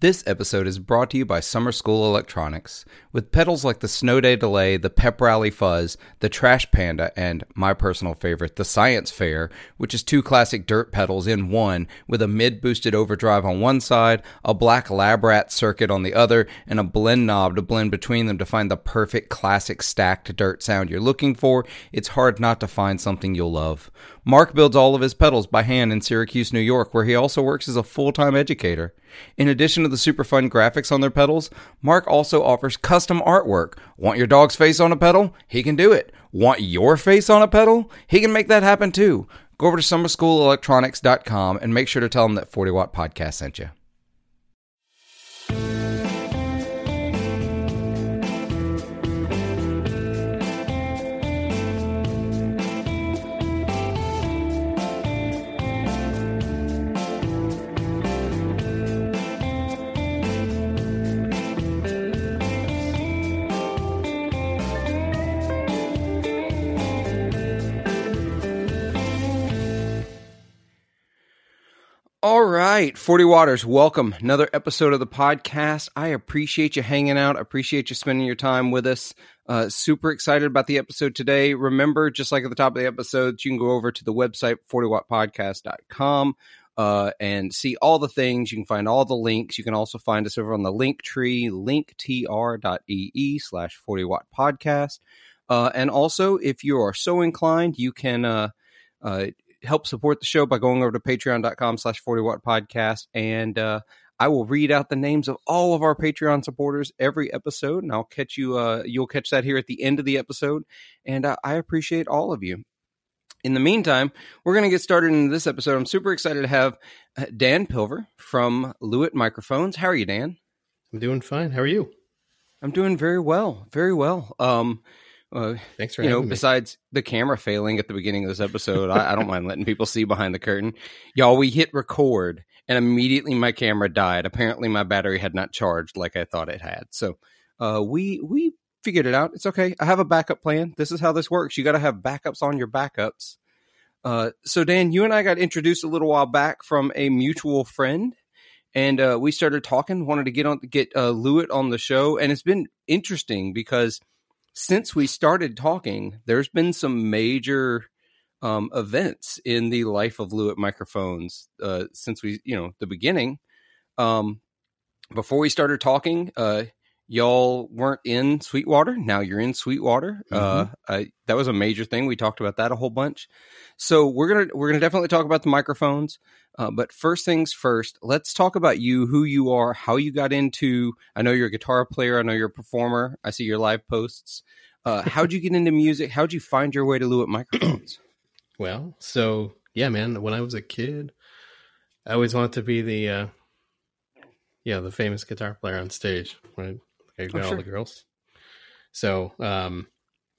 This episode is brought to you by Summer School Electronics. With pedals like the Snow Day Delay, the Pep Rally Fuzz, the Trash Panda, and my personal favorite, the Science Fair, which is two classic dirt pedals in one, with a mid boosted overdrive on one side, a black lab rat circuit on the other, and a blend knob to blend between them to find the perfect classic stacked dirt sound you're looking for, it's hard not to find something you'll love. Mark builds all of his pedals by hand in Syracuse, New York, where he also works as a full time educator. In addition to the super fun graphics on their pedals, Mark also offers custom artwork. Want your dog's face on a pedal? He can do it. Want your face on a pedal? He can make that happen too. Go over to summerschoolelectronics.com and make sure to tell him that 40 Watt Podcast sent you. Right, 40 Waters, welcome. Another episode of the podcast. I appreciate you hanging out. appreciate you spending your time with us. Uh, super excited about the episode today. Remember, just like at the top of the episode, you can go over to the website, 40wattpodcast.com, uh, and see all the things. You can find all the links. You can also find us over on the link tree, linktr.ee slash 40 watt podcast. Uh, and also, if you are so inclined, you can, uh, uh, help support the show by going over to patreon.com slash 40 watt podcast and uh, i will read out the names of all of our patreon supporters every episode and i'll catch you uh, you'll catch that here at the end of the episode and uh, i appreciate all of you in the meantime, we're going to get started in this episode. I'm super excited to have uh, Dan Pilver from Lewitt Microphones. How are you, Dan? I'm doing fine. How are you? I'm doing very well, very well. Um, uh, Thanks for you know. Me. Besides the camera failing at the beginning of this episode, I, I, don't mind letting people see behind the curtain. Y'all, we hit record, and immediately my camera died. Apparently, my battery had not charged like I thought it had. So, uh, we we figured it out. It's okay. I have a backup plan. This is how this works. You got to have backups on your backups. Uh, so, Dan, you and I got introduced a little while back from a mutual friend and uh, we started talking. Wanted to get on get uh, Lewitt on the show, and it's been interesting because since we started talking, there's been some major um, events in the life of Lewitt microphones uh, since we, you know, the beginning. Um, before we started talking, uh, y'all weren't in Sweetwater. Now you're in Sweetwater. Uh, mm-hmm. Uh, I, that was a major thing. We talked about that a whole bunch. So we're gonna we're gonna definitely talk about the microphones. Uh, but first things first, let's talk about you, who you are, how you got into. I know you're a guitar player. I know you're a performer. I see your live posts. Uh, how'd you get into music? How'd you find your way to Lewitt microphones? well, so yeah, man. When I was a kid, I always wanted to be the, uh, yeah, the famous guitar player on stage. When I, I got oh, sure. all the girls. So, um,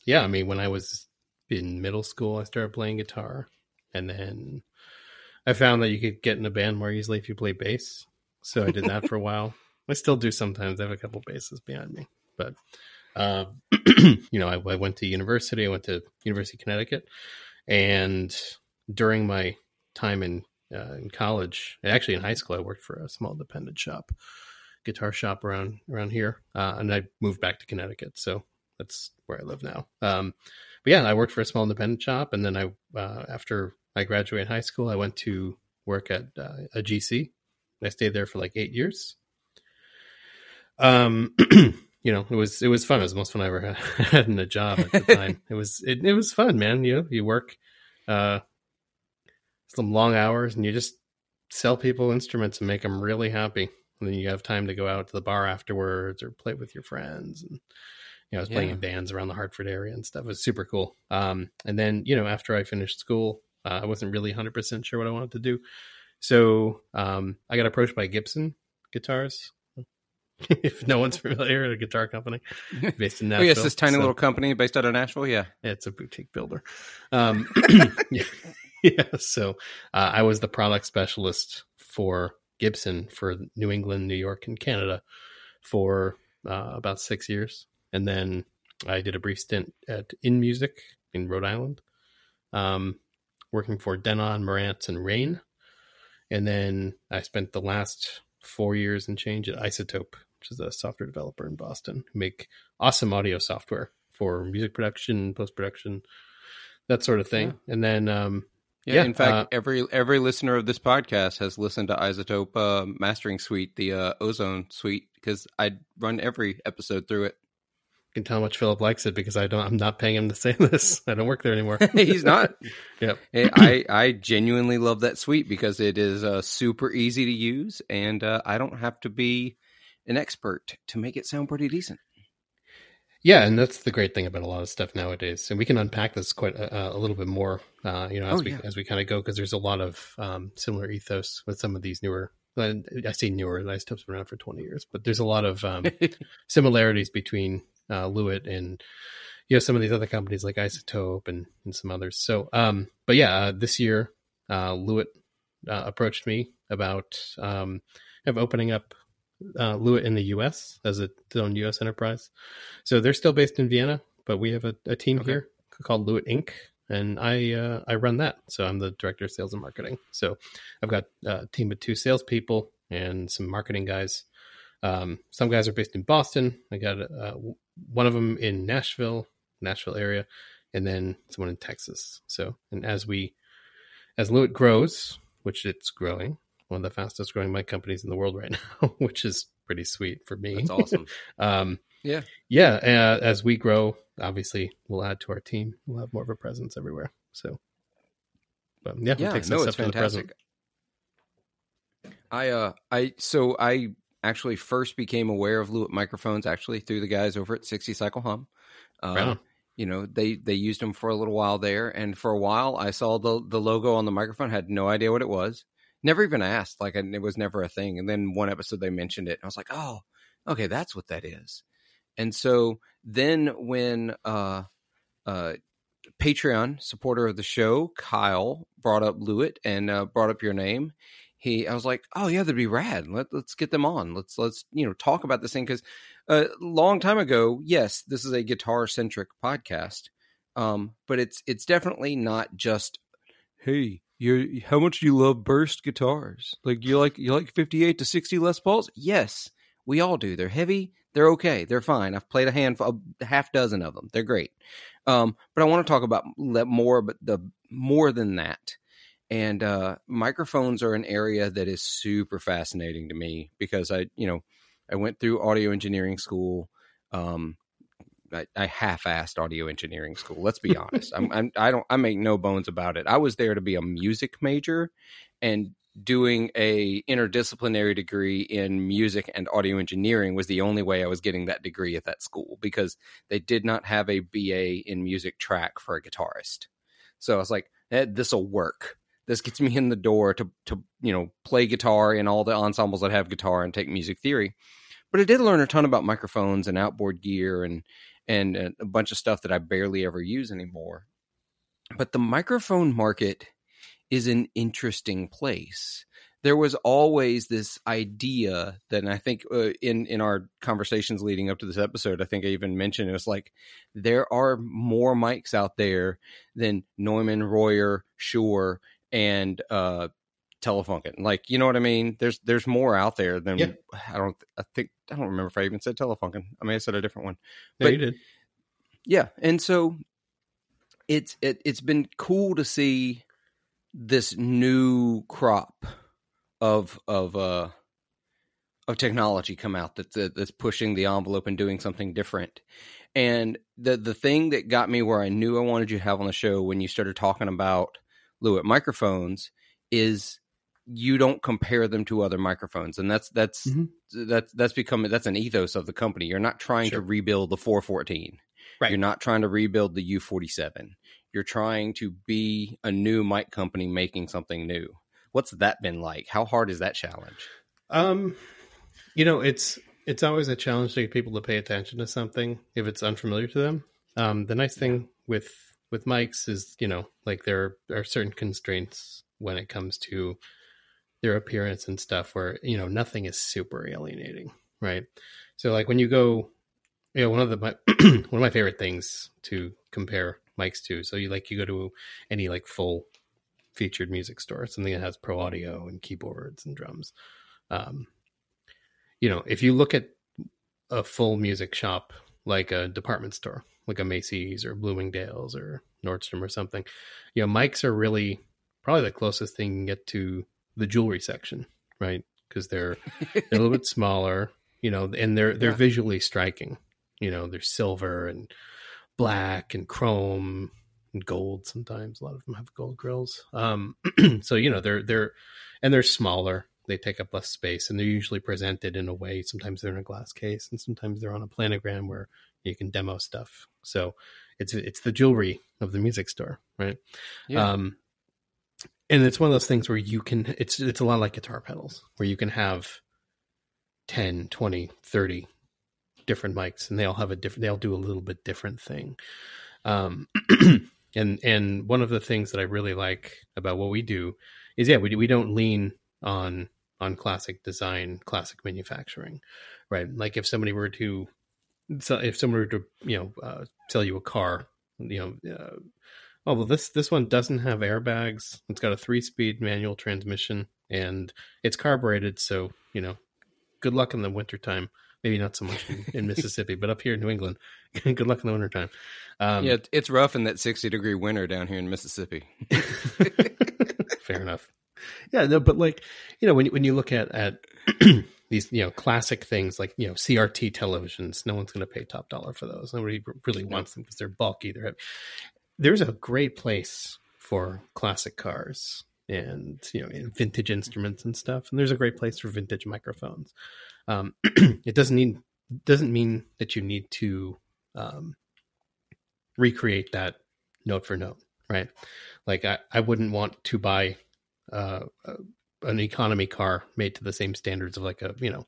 yeah, I mean, when I was in middle school, I started playing guitar, and then I found that you could get in a band more easily if you play bass. So I did that for a while. I still do sometimes. I have a couple basses behind me, but uh, you know, I, I, went to university. I went to University of Connecticut, and during my time in uh, in college, actually in high school, I worked for a small independent shop, guitar shop around around here, uh, and I moved back to Connecticut. So that's where I live now. Um, but yeah, I worked for a small independent shop, and then I uh, after I graduated high school, I went to work at uh, a GC. I stayed there for like eight years. Um, you know, it was it was fun. It was the most fun I ever had in a job at the time. it was it, it was fun, man. You know, you work uh, some long hours and you just sell people instruments and make them really happy. And then you have time to go out to the bar afterwards or play with your friends. And you know, I was playing yeah. in bands around the Hartford area and stuff. It was super cool. Um, and then you know, after I finished school, uh, I wasn't really 100% sure what I wanted to do. So um, I got approached by Gibson guitars. if no one's familiar, a guitar company based in Nashville. oh, yes, this tiny so, little company based out of Nashville. Yeah, it's a boutique builder. Um, yeah, yeah. So uh, I was the product specialist for Gibson for New England, New York, and Canada for uh, about six years, and then I did a brief stint at inMusic in Rhode Island. Um, working for Denon, Marantz, and Rane. And then I spent the last four years and change at iZotope, which is a software developer in Boston who make awesome audio software for music production, post production, that sort of thing. Yeah. And then, um, yeah, yeah, in fact, uh, every every listener of this podcast has listened to iZotope uh, Mastering Suite, the uh, Ozone Suite, because I run every episode through it can tell how much Philip likes it because I don't. I'm not paying him to say this. I don't work there anymore. He's not. yep. I I genuinely love that suite because it is uh, super easy to use, and uh, I don't have to be an expert to make it sound pretty decent. Yeah, and that's the great thing about a lot of stuff nowadays, and we can unpack this quite a, a little bit more, uh, you know, as oh, we yeah. as we kind of go because there's a lot of um, similar ethos with some of these newer I say newer. iZotope's been around for 20 years, but there's a lot of um, similarities between uh, Lewitt and you know some of these other companies like iZotope and, and some others. So, um, but yeah, uh, this year uh, Lewitt uh, approached me about um, of opening up uh, Lewitt in the U.S. as its own U.S. enterprise. So they're still based in Vienna, but we have a, a team okay. here called Lewitt Inc. And I uh, I run that, so I'm the director of sales and marketing. So I've got a team of two salespeople and some marketing guys. Um, some guys are based in Boston. I got uh, one of them in Nashville, Nashville area, and then someone in Texas. So, and as we, as Lewitt grows, which it's growing, one of the fastest growing mic companies in the world right now, which is pretty sweet for me. That's awesome. um, yeah, yeah. Uh, as we grow, obviously, we'll add to our team. We'll have more of a presence everywhere. So, but yeah, yeah, no, it's fantastic. I uh, I so I actually first became aware of Lewitt microphones actually through the guys over at 60 Cycle Hum. Uh, You know, they they used them for a little while there, and for a while I saw the the logo on the microphone, had no idea what it was, never even asked, like it was never a thing. And then one episode they mentioned it, I was like, oh, okay, that's what that is. And so then when uh, uh, Patreon supporter of the show, Kyle, brought up Lewitt and uh, brought up your name, he I was like, oh yeah, that'd be rad. Let let's get them on. Let's let's you know talk about this thing because a uh, long time ago, yes, this is a guitar centric podcast, um, but it's it's definitely not just hey. You how much do you love burst guitars? Like you like you like fifty eight to sixty Les Pauls? Yes, we all do. They're heavy. They're okay. They're fine. I've played a handful, a half dozen of them. They're great. Um, but I want to talk about more, but the more than that and uh, microphones are an area that is super fascinating to me because I, you know, I went through audio engineering school. Um, I, I half-assed audio engineering school. Let's be honest. I'm, I'm, I don't. I make no bones about it. I was there to be a music major, and doing a interdisciplinary degree in music and audio engineering was the only way I was getting that degree at that school because they did not have a BA in music track for a guitarist. So I was like, eh, this will work this gets me in the door to to you know play guitar in all the ensembles that have guitar and take music theory. But I did learn a ton about microphones and outboard gear and and a bunch of stuff that I barely ever use anymore. But the microphone market is an interesting place there was always this idea that, I think uh, in in our conversations leading up to this episode, I think I even mentioned it was like there are more mics out there than Neumann, Royer, Shure, and uh, Telefunken. Like, you know what I mean? There's there's more out there than yeah. I don't. I think I don't remember if I even said Telefunken. I may have said a different one. But, yeah, you did. Yeah, and so it's it, it's been cool to see this new crop of of uh of technology come out that's that's pushing the envelope and doing something different. And the the thing that got me where I knew I wanted you to have on the show when you started talking about Lewitt microphones is you don't compare them to other microphones. And that's that's mm-hmm. that's that's become that's an ethos of the company. You're not trying sure. to rebuild the 414 right. You're not trying to rebuild the u47 you're trying to be a new mic company making something new. What's that been like? How hard is that challenge? Um you know it's it's always a challenge to get people to pay attention to something if it's unfamiliar to them. Um the nice thing with with mics is you know like there are certain constraints when it comes to their appearance and stuff where you know nothing is super alienating right? So like when you go you know one of the my, one of my favorite things to compare mics to so you like you go to any like full featured music store something that has pro audio and keyboards and drums um you know, if you look at a full music shop like a department store, like a Macy's or Bloomingdale's or Nordstrom or something, you know, mics are really probably the closest thing you can get to the jewelry section, right? Because they're, they're a little bit smaller, you know, and they're they're yeah. visually striking. You know, they're silver and black and chrome and gold. Sometimes a lot of them have gold grills. Um, so you know they're they're and they're smaller. They take up less space, and they're usually presented in a way. Sometimes they're in a glass case, and sometimes they're on a planogram where you can demo stuff. So it's it's the jewelry of the music store, right? Yeah. Um, and it's one of those things where you can it's it's a lot like guitar pedals where you can have 10 20 30 different mics and they all have a different they all do a little bit different thing um and and one of the things that i really like about what we do is yeah we, we don't lean on on classic design classic manufacturing right like if somebody were to so if someone were to you know uh, sell you a car you know uh, oh well this this one doesn't have airbags it's got a three speed manual transmission and it's carbureted so you know good luck in the wintertime maybe not so much in, in Mississippi, but up here in New England, good luck in the wintertime. Um, yeah, it's rough in that 60 degree winter down here in Mississippi. Fair enough. Yeah, no, but like, you know, when, when you look at, at these, you know, classic things like, you know, CRT televisions, no one's going to pay top dollar for those. Nobody really wants them because they're bulky. They're heavy. There's a great place for classic cars and you know vintage instruments and stuff and there's a great place for vintage microphones um, it doesn't need doesn't mean that you need to um, recreate that note for note, right? Like I, I wouldn't want to buy uh, an economy car made to the same standards of like a you know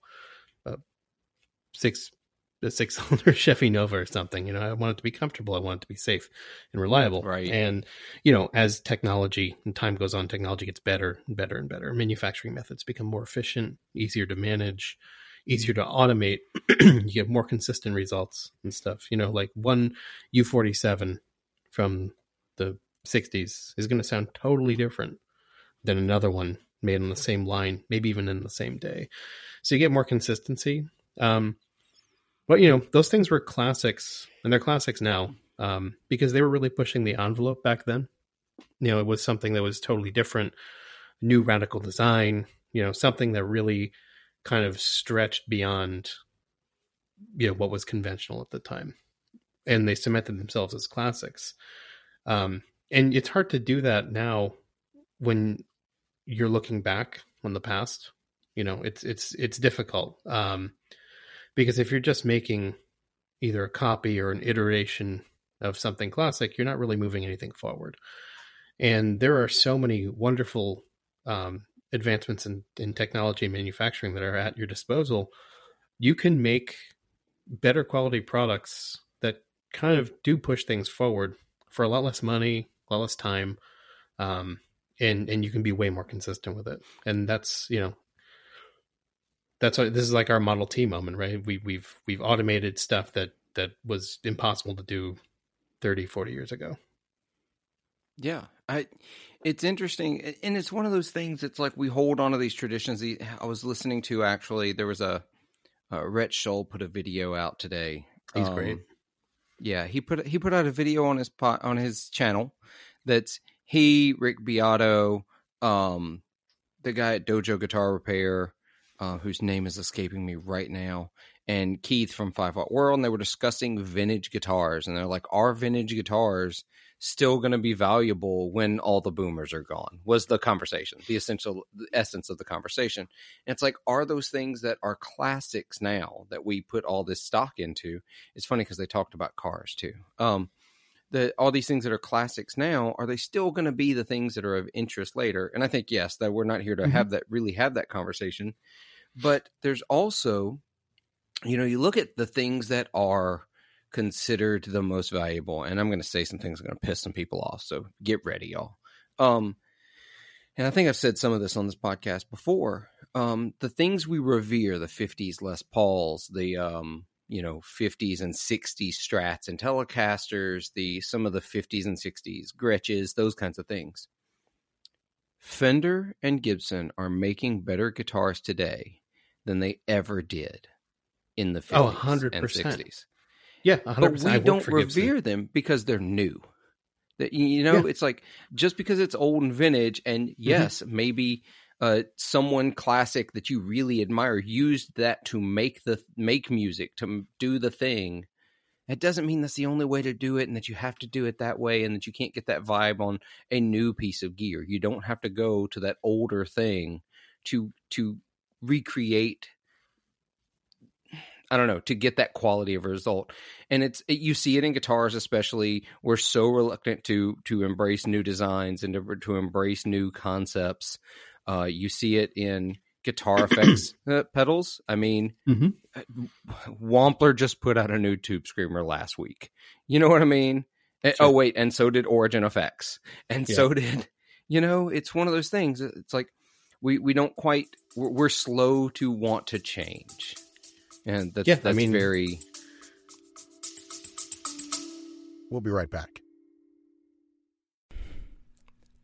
a six a six cylinder Chevy Nova or something. You know, I want it to be comfortable. I want it to be safe and reliable. Right. And you know, as technology and time goes on, technology gets better and better and better. Manufacturing methods become more efficient, easier to manage easier to automate. you get more consistent results and stuff. You know, like one U47 from the 60s is going to sound totally different than another one made on the same line, maybe even in the same day. So you get more consistency. Um, but you know, those things were classics, and they're classics now um, because they were really pushing the envelope back then. You know, it was something that was totally different, new radical design. You know, something that really kind of stretched beyond you know what was conventional at the time and they cemented themselves as classics um, and it's hard to do that now when you're looking back on the past you know it's it's it's difficult um, because if you're just making either a copy or an iteration of something classic you're not really moving anything forward. And there are so many wonderful um, advancements in, in technology and manufacturing that are at your disposal, you can make better quality products that kind of do push things forward for a lot less money, a lot less time, um, and and you can be way more consistent with it. And that's you know that's what this is like our Model T moment, right? We we've we've automated stuff that that was impossible to do 30, 40 years ago. Yeah, I it's interesting, and it's one of those things. It's like we hold on to these traditions. I was listening to actually there was a, a Rhett Shull put a video out today. He's um, great. Yeah, he put he put out a video on his pot, on his channel that's he Rick Beato, um, the guy at Dojo Guitar Repair, uh, whose name is escaping me right now, and Keith from Five Watt World, and they were discussing vintage guitars, and they're like, "Our vintage guitars still going to be valuable when all the boomers are gone? was the conversation the essential the essence of the conversation. And it's like are those things that are classics now that we put all this stock into it's funny because they talked about cars too. Um the all these things that are classics now are they still going to be the things that are of interest later and i think yes that we're not here to mm-hmm. have that really have that conversation but there's also you know you look at the things that are considered the most valuable. And I'm going to say some things are going to piss some people off. So get ready, y'all. Um, and I think I've said some of this on this podcast before. Um, the things we revere, the 50s Les Pauls, the, um, you know, 50s and 60s strats and Telecasters, the some of the 50s and 60s Gretsches those kinds of things. Fender and Gibson are making better guitars today than they ever did in the 50s Oh, 100%. and 60s. Yeah, But 100%. I we don't for Gibson. revere them because they're new. That you know, Yeah. it's like just because it's old and vintage, and Mm-hmm. yes, maybe uh, someone classic that you really admire used that to make the make music to do the thing. It doesn't mean that's the only way to do it, and that you have to do it that way, and that you can't get that vibe on a new piece of gear. You don't have to go to that older thing to to recreate. I don't know to get that quality of result and it's it, you see it in guitars especially we're so reluctant to to embrace new designs and to, to embrace new concepts uh you see it in guitar effects uh, pedals i mean Mhm. wampler just put out a new tube screamer last week you know what i mean Sure. oh wait and so did origin effects and Yeah. so did you know it's one of those things it's like we we don't quite we're, we're slow to want to change and that's Yeah, I that's mean- very We'll be right back.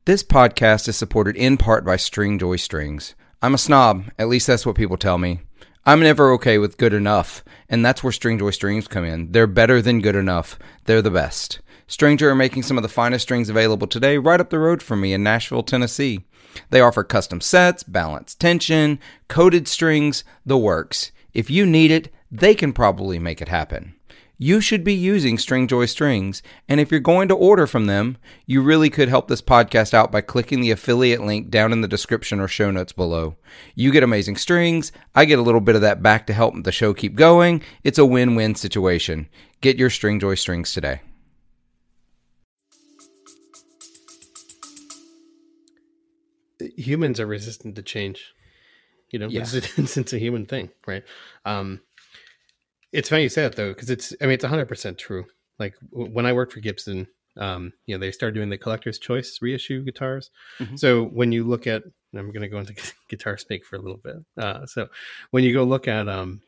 This podcast is supported in part by Stringjoy Strings. I'm a snob, at least that's what people tell me. I'm never okay with good enough, and that's where Stringjoy Strings come in. They're better than good enough. They're the best. Stringjoy are making some of the finest strings available today right up the road from me in Nashville, Tennessee. They offer custom sets, balanced tension, coated strings, the works. If you need it, they can probably make it happen. You should be using Stringjoy strings, and if you're going to order from them, you really could help this podcast out by clicking the affiliate link down in the description or show notes below. You get amazing strings, I get a little bit of that back to help the show keep going. It's a win-win situation. Get your Stringjoy strings today. humans are resistant to change. You know, Yeah. it's, it's, it's a human thing, right? Um, it's funny you say that though, because it's, I mean, it's 100% true. Like w- when I worked for Gibson, um, you know, they started doing the collector's choice reissue guitars. Mhm. So when you look at, and I'm going to go into guitar speak for a little bit. Uh, so when you go look at, um,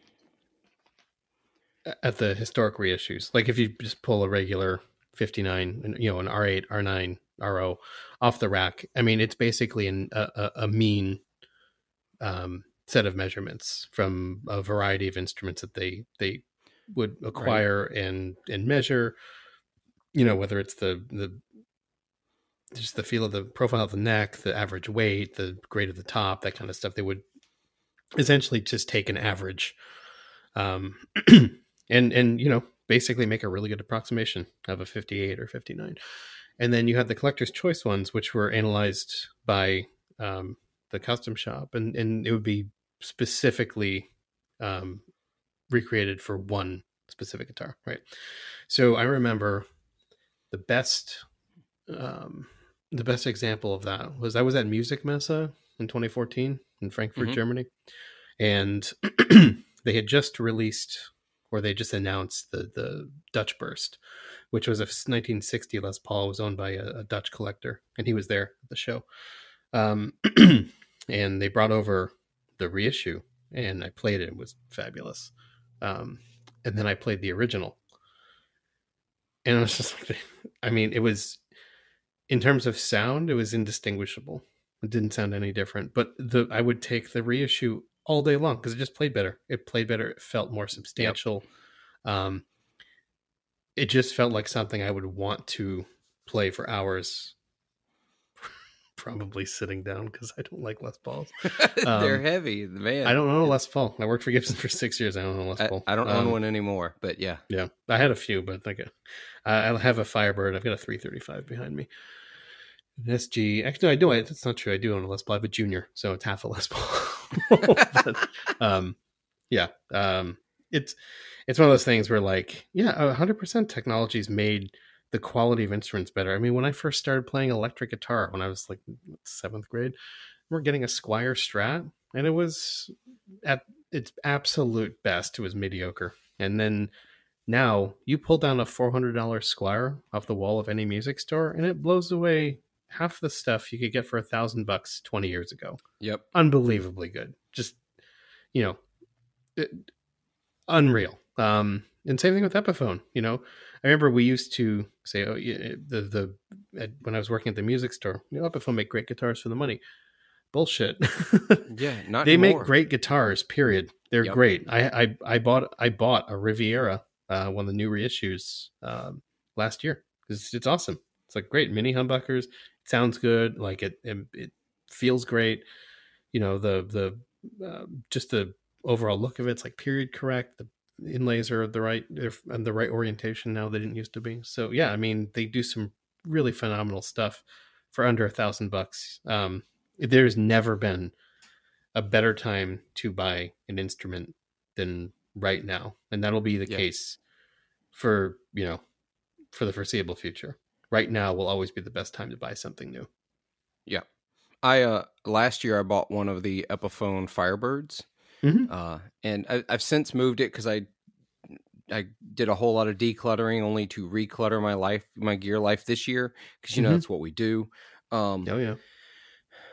at the historic reissues, like if you just pull a regular 59, you know, an R8, R9, RO off the rack, I mean, it's basically an, a, a, a mean um, set of measurements from a variety of instruments that they they would acquire and and measure. You know, whether it's the the just the feel of the profile of the neck, the average weight, the grade of the top, that kind of stuff. They would essentially just take an average, um, and and you know basically make a really good approximation of a 58 or 59 and then you had the collector's choice ones which were analyzed by um, the custom shop and and it would be specifically um, recreated for one specific guitar right so i remember the best um, the best example of that was i was at Musikmesse in 2014 in frankfurt Mhm. germany and they had just released or they just announced the the dutch burst which was a 1960 Les Paul. Was owned by a, a Dutch collector, and he was there at the show. Um, and they brought over the reissue, and I played it. It was fabulous. Um, and then I played the original, and it was just, like, I mean, it was in terms of sound, it was indistinguishable. It didn't sound any different. But the I would take the reissue all day long because it just played better. It played better. It felt more substantial. Um, it just felt like something I would want to play for hours. Probably sitting down because I don't like Les Pauls. They're Um, heavy, man. I don't own a Les Paul. I worked for Gibson for six years. I don't own a Les I, Paul. I don't own Um, one anymore, but yeah. Yeah, I had a few, but like, a, I I have a Firebird. I've got a 335 behind me. An SG. Actually, no, I do. I, that's not true. I do own a Les Paul. I have a Junior, so it's half a Les Paul. But, um, yeah. Um, it's it's one of those things where, like, yeah, hundred percent technology's made the quality of instruments better. I mean, when I first started playing electric guitar when I was like seventh grade, we're getting a Squier Strat, and it was at its absolute best. It was mediocre, and then now you pull down a four hundred dollar Squier off the wall of any music store, and it blows away half the stuff you could get for a thousand bucks twenty years ago. Yep. Unbelievably good, just you know, it, unreal. Um, and same thing with Epiphone. You know, I remember we used to say, "Oh, yeah, the the at, when I was working at the music store, you know, Epiphone make great guitars for the money." bullshit. yeah, not they anymore. make great guitars. Period. They're Yep. great. I, I I bought I bought a Riviera, uh, one of the new reissues um, last year. It's, it's awesome. It's like great mini humbuckers. It sounds good. Like it it, it feels great. You know the the uh, just the overall look of it, it's like period correct. The inlays are the right they're and the right orientation now. They didn't used to be. So yeah, I mean they do some really phenomenal stuff for under a thousand bucks. Um, there's never been a better time to buy an instrument than right now, and that'll be the Yeah. case for you know for the foreseeable future. Right now will always be the best time to buy something new. Yeah. I uh last year I bought one of the Epiphone Firebirds, Mhm. uh, and I, I've since moved it because I I did a whole lot of decluttering only to reclutter my life, my gear life this year because you know Mhm. that's what we do. Um, Oh yeah,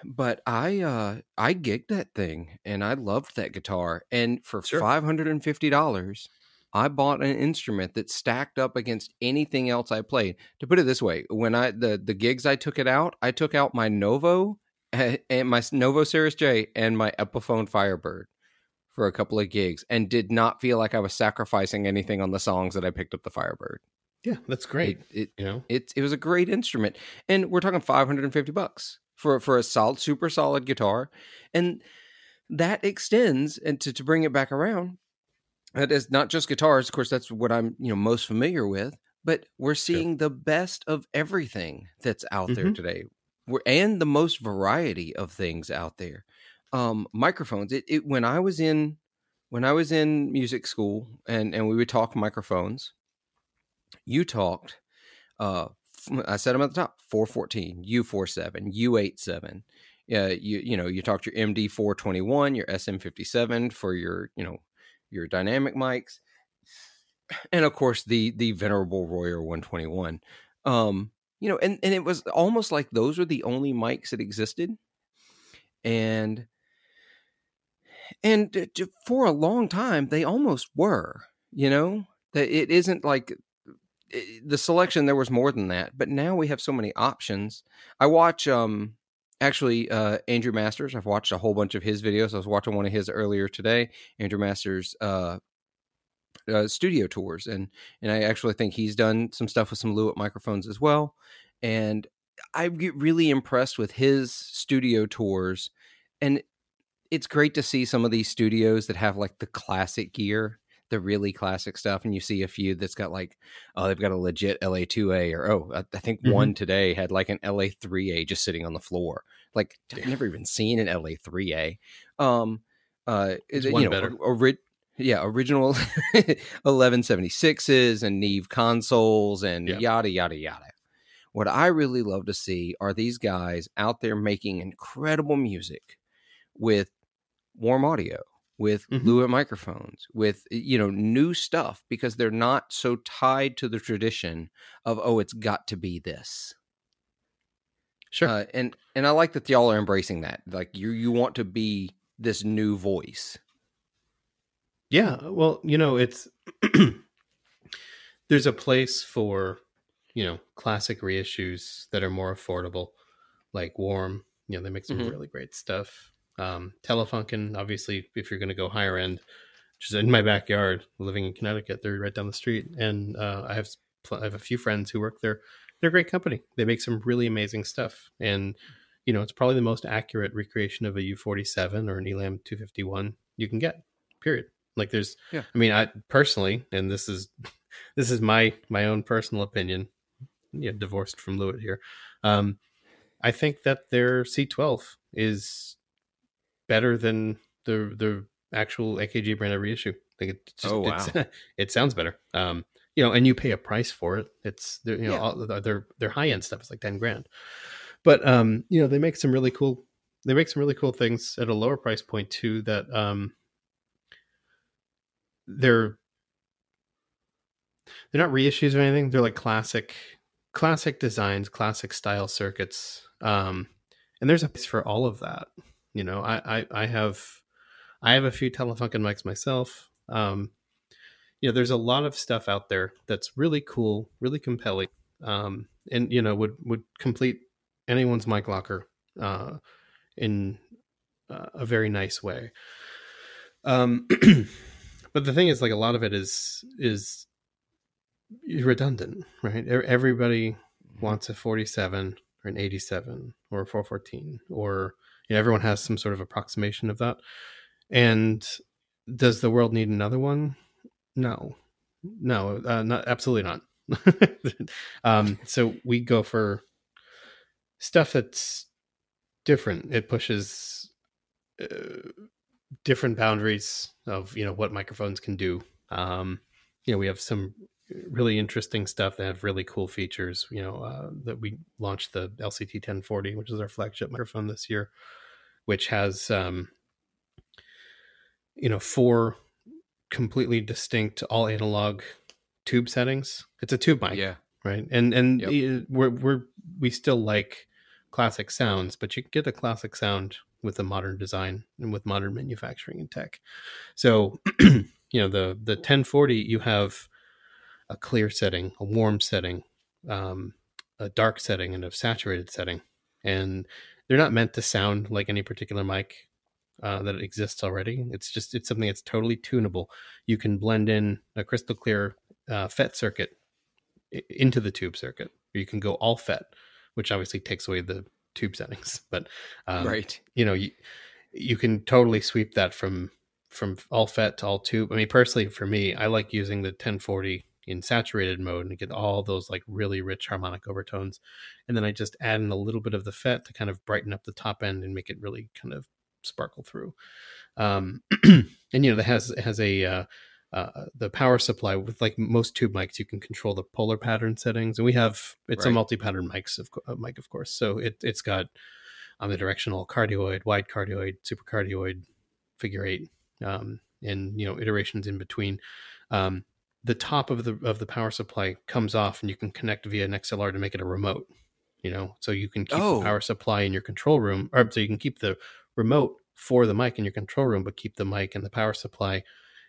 but I uh I gigged that thing and I loved that guitar. And for Sure. five hundred and fifty dollars, I bought an instrument that stacked up against anything else I played. To put it this way, when I the the gigs I took it out, I took out my Novo eh, and my Novo Serus J and my Epiphone Firebird for a couple of gigs and did not feel like I was sacrificing anything on the songs that I picked up the Firebird. yeah, that's great. It, it you know, it it was a great instrument, and we're talking five hundred and fifty bucks for for a solid, super solid guitar, and that extends and to to bring it back around. That is not just guitars, of course. That's what I'm you know most familiar with, but we're seeing the best of everything that's out there Mhm. today, we're, and the most variety of things out there. Um, microphones. It, it when I was in when I was in music school and and we would talk microphones you talked uh i said them at the top 414 u47 u87 uh, you you know you talked your md 421 your sm57 for your you know your dynamic mics and of course the the venerable royer 121 um you know and and it was almost like those were the only mics that existed. And and for a long time they almost were you know? That it isn't like the selection there was more than that but now we have so many options. I watch um actually uh andrew masters. I've watched a whole bunch of his videos. I was watching one of his earlier today andrew masters uh uh, studio tours, and and I actually think he's done some stuff with some Lewitt microphones as well. And I get really impressed with his studio tours, and it's great to see some of these studios that have like the classic gear, the really classic stuff, and you see a few that's got like oh they've got a legit LA2A or oh I, think Mhm. one today had like an LA3A just sitting on the floor. Like I've never even seen an LA3A. Um, uh, you one know, better. ori- yeah, original 1176s and Neve consoles and Yeah. yada, yada, yada. What I really love to see are these guys out there making incredible music with warm audio, with Mhm. Lewitt microphones, with, you know, new stuff because they're not so tied to the tradition of, oh, it's got to be this. sure. Uh, and and I like that y'all are embracing that. Like you you want to be this new voice. Yeah, well, you know, it's there's a place for you know classic reissues that are more affordable, like Warm. You know, they make some Mhm. really great stuff. Um, Telefunken, obviously, if you're going to go higher end, which is in my backyard, living in Connecticut, they're right down the street, and uh, I have I have a few friends who work there. They're a great company. They make some really amazing stuff, and you know, it's probably the most accurate recreation of a U47 or an ELA M 251 you can get. Period. Like there's Yeah. I mean, I personally, and this is this is my my own personal opinion, yeah, divorced from Lewitt here. Um, I think that their C12 is better than the the actual AKG branded reissue. I think it just, Oh, it's, it sounds better. Um, you know, and you pay a price for it. It's they're, you know Yeah. all, their their high end stuff is like ten grand, but um, you know they make some really cool they make some really cool things at a lower price point too. That um, they're they're not reissues or anything. They're like classic classic designs, classic style circuits. Um, and there's a place for all of that. You know, I, I, I have I have a few Telefunken mics myself. Um, you know, there's a lot of stuff out there that's really cool, really compelling, um, and you know would would complete anyone's mic locker uh, in uh, a very nice way. Um, but the thing is, like a lot of it is is redundant, right? Everybody wants a 47 or an 87 or a 414 or you know, everyone has some sort of approximation of that. And does the world need another one? No, no, uh, not absolutely not. um, so we go for stuff that's different. It pushes uh, different boundaries of you know what microphones can do. Um, you know, we have some really interesting stuff that have really cool features. You know, uh, that we launched the LCT 1040, which is our flagship microphone this year, which has um, you know four completely distinct all analog tube settings. It's a tube mic, yeah, right. And and yep. we're we're we still like classic sounds, but you can get a classic sound with a modern design and with modern manufacturing and tech. So, you know, the the 1040 you have a clear setting, a warm setting, um, a dark setting, and a saturated setting, and they're not meant to sound like any particular mic uh, that exists already. It's just it's something that's totally tunable. You can blend in a crystal clear uh, FET circuit into the tube circuit, or you can go all FET, which obviously takes away the tube settings. But um, right, you know, you you can totally sweep that from from all FET to all tube. I mean, personally, for me, I like using the 1040 in saturated mode and get all those like really rich harmonic overtones. And then I just add in a little bit of the FET to kind of brighten up the top end and make it really kind of sparkle through. Um, and you know, that has has a uh, uh, the power supply with like most tube mics, you can control the polar pattern settings, and we have it's right. a multi-pattern mics of uh, mic, of course. So it it's got omnidirectional cardioid, wide cardioid, super cardioid, figure eight, um, and you know iterations in between. Um, the top of the of the power supply comes off and you can connect via an XLR to make it a remote. You know, so you can keep oh. the power supply in your control room, or so you can keep the remote for the mic in your control room, but keep the mic and the power supply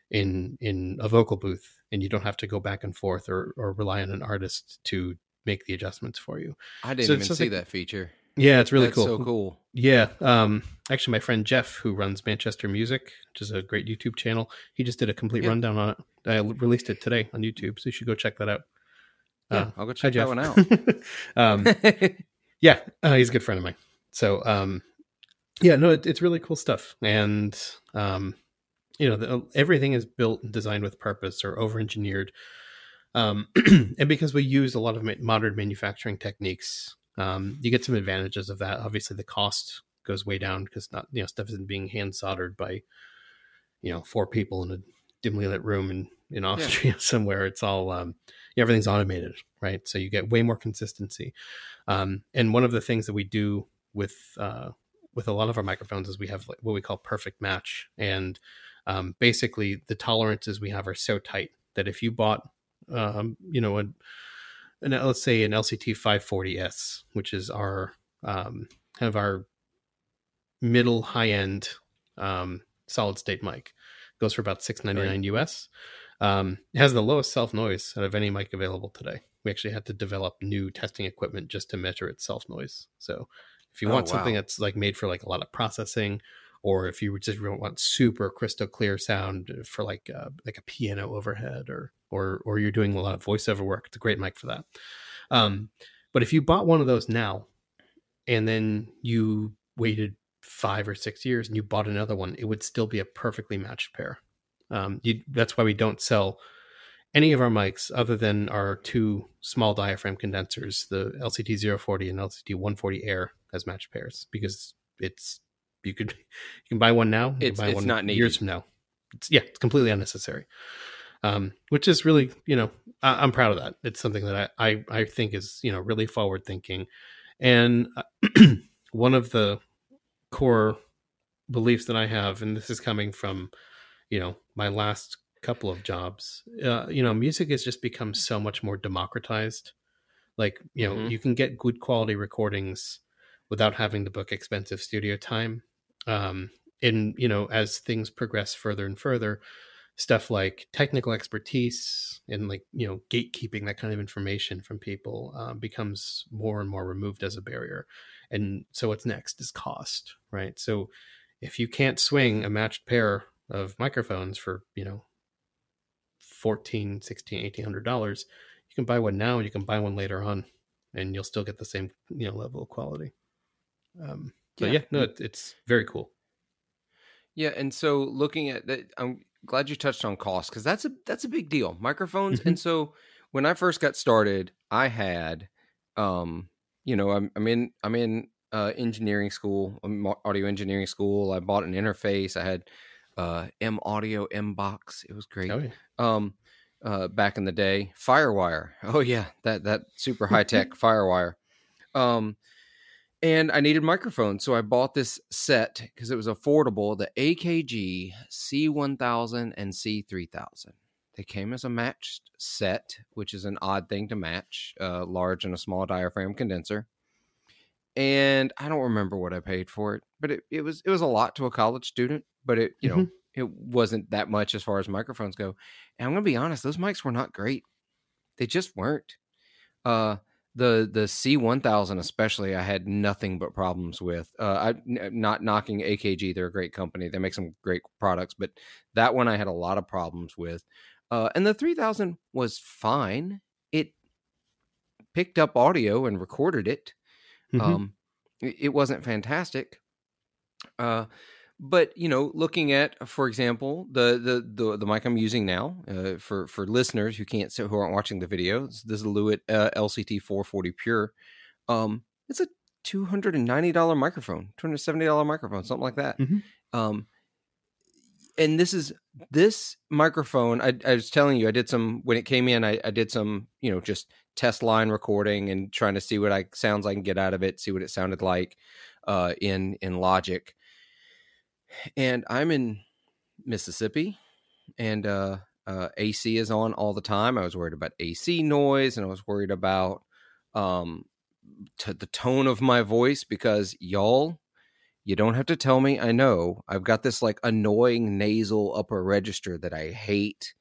in in a vocal booth, and you don't have to go back and forth or or rely on an artist to make the adjustments for you. I didn't so even see like, that feature. Yeah, it's really That's cool. So cool. Yeah. Um, actually, my friend Jeff, who runs Manchester Music, which is a great YouTube channel, he just did a complete rundown on it. I released it today on YouTube, so you should go check that out. Yeah, uh, I'll go check that one out. um, yeah, uh, he's a good friend of mine. So, um, yeah, no, it, it's really cool stuff, and um, you know, the, everything is built and designed with purpose or over engineered. Um, and because we use a lot of modern manufacturing techniques, um, you get some advantages of that. Obviously, the cost goes way down because not you know stuff isn't being hand soldered by you know four people in a dimly lit room in in Austria yeah. somewhere. It's all um, everything's automated, right? So you get way more consistency. Um, and one of the things that we do with uh, with a lot of our microphones is we have what we call perfect match, and um, basically the tolerances we have are so tight that if you bought um, you know a an, let's say an LCT 540S, which is our um, kind of our middle high end um, solid state mic. Goes for about six ninety nine right. US. Um, it has the lowest self noise out of any mic available today. We actually had to develop new testing equipment just to measure its self noise. So if you oh, want something that's like made for like a lot of processing, or if you just want super crystal clear sound for like uh, like a piano overhead, or or or you're doing a lot of voiceover work, it's a great mic for that. Um, but if you bought one of those now, and then you waited five or six years and you bought another one, it would still be a perfectly matched pair. Um, you, that's why we don't sell any of our mics other than our two small diaphragm condensers, the LCT 040 and LCT 140 Air, as matched pairs because it's you could you can buy one now. It's, buy it's one not needed. years from now. It's, yeah, it's completely unnecessary. Um, which is really, you know, I, am proud of that. It's something that I, I, I think is, you know, really forward thinking. And uh, one of the core beliefs that I have, and this is coming from, you know, my last couple of jobs, uh, you know, music has just become so much more democratized. Like, you know, mm-hmm. you can get good quality recordings without having to book expensive studio time. Um, and, you know, as things progress further and further, stuff like technical expertise and like you know gatekeeping that kind of information from people um, becomes more and more removed as a barrier and so what's next is cost right so if you can't swing a matched pair of microphones for, you know, 14, 16, 1800 dollars, you can buy one now and you can buy one later on and you'll still get the same, you know, level of quality. Um, but yeah, yeah no, it, it's very cool. Yeah, and so looking at that, I'm glad you touched on cost because that's a that's a big deal. Microphones, mm-hmm. and so when I first got started, I had, um, you know, I'm, I'm in I'm in uh, engineering school, audio engineering school. I bought an interface. I had uh, M Audio M Box. It was great. Oh, yeah. Um, uh, back in the day, FireWire. Oh yeah, that that super high tech FireWire. Um, and I needed microphones, so I bought this set because it was affordable. The AKG C1000 and C3000. They came as a matched set, which is an odd thing to match, a large and a small diaphragm condenser. And I don't remember what I paid for it, but it, it was it was a lot to a college student, but it you mm-hmm. know it wasn't that much as far as microphones go. And I'm gonna be honest, those mics were not great. They just weren't. Uh, the the C1000 especially, I had nothing but problems with. Uh, I not knocking AKG; they're a great company. They make some great products, but that one I had a lot of problems with. Uh, and the 3000 was fine. It picked up audio and recorded it. Mm-hmm. Um, it, it, wasn't fantastic. Uh, but you know, looking at, for example, the the the, the mic I'm using now, uh, for for listeners who can't who aren't watching the video, this is a Lewitt uh, LCT 440 Pure. Um, it's a two hundred and ninety dollar microphone, two hundred seventy dollar microphone, something like that. Mm-hmm. Um, and this is this microphone I, I, was telling you i did some when it came in I, I, did some you know just test line recording and trying to see what i sounds i can get out of it see what it sounded like uh, in in logic and i'm in mississippi and uh, uh, ac is on all the time i was worried about ac noise and i was worried about um, t- the tone of my voice because y'all you don't have to tell me. I know. I've got this like annoying nasal upper register that I hate.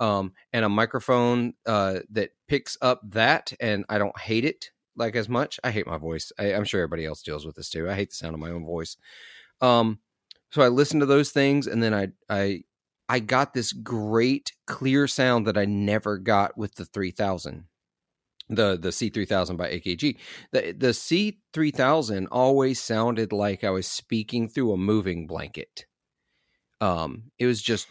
Um, and a microphone uh, that picks up that, and I don't hate it like as much. I hate my voice. I, am sure everybody else deals with this too. I hate the sound of my own voice. Um, so I listened to those things, and then I I I got this great clear sound that I never got with the 3000 the the C3000 by AKG. The the C3000 always sounded like I was speaking through a moving blanket. Um it was just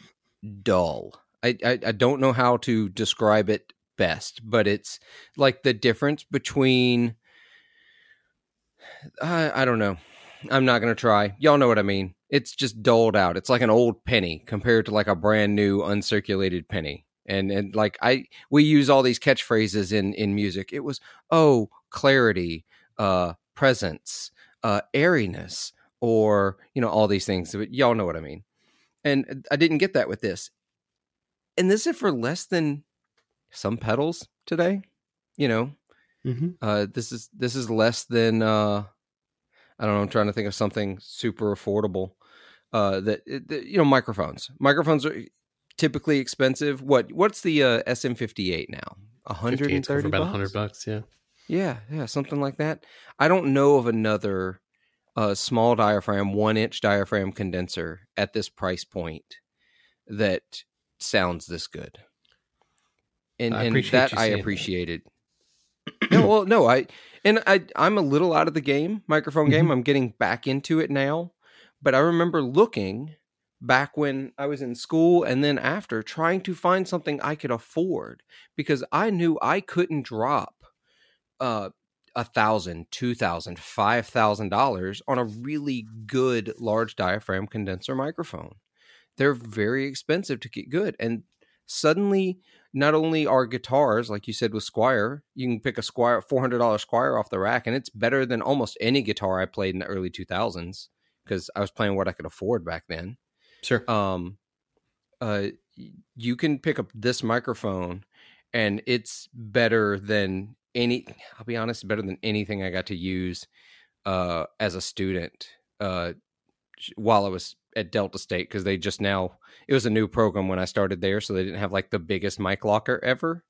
dull. I, I, I don't know how to describe it best, but it's like the difference between I, I don't know. I'm not going to try. Y'all know what I mean. It's just doled out. It's like an old penny compared to like a brand new uncirculated penny. And and like i we use all these catchphrases in in music. It was oh clarity uh presence uh airiness or you know all these things. But y'all know what i mean. And i didn't get that with this. And this is for less than some pedals today you know? Mm-hmm. uh this is this is less than uh i don't know i'm trying to think of something super affordable uh that, that you know microphones microphones are typically expensive. What what's the uh, SM58 now? 130 about 100 bucks, yeah. Yeah, yeah, something like that. I don't know of another uh, small diaphragm, 1-inch diaphragm condenser at this price point that sounds this good. And I and that I appreciated. no, well, no, I and I I'm a little out of the game, microphone game. Mm-hmm. I'm getting back into it now, but I remember looking back when I was in school and then after trying to find something I could afford because I knew I couldn't drop uh a thousand, two thousand, five thousand dollars on a really good large diaphragm condenser microphone. They're very expensive to get good. And suddenly not only are guitars, like you said with Squier, you can pick a Squier four hundred dollar Squier off the rack, and it's better than almost any guitar I played in the early two thousands because I was playing what I could afford back then. Sure. Um, uh, you can pick up this microphone, and it's better than any. I'll be honest, better than anything I got to use uh, as a student uh, while I was at Delta State because they just now it was a new program when I started there, so they didn't have like the biggest mic locker ever.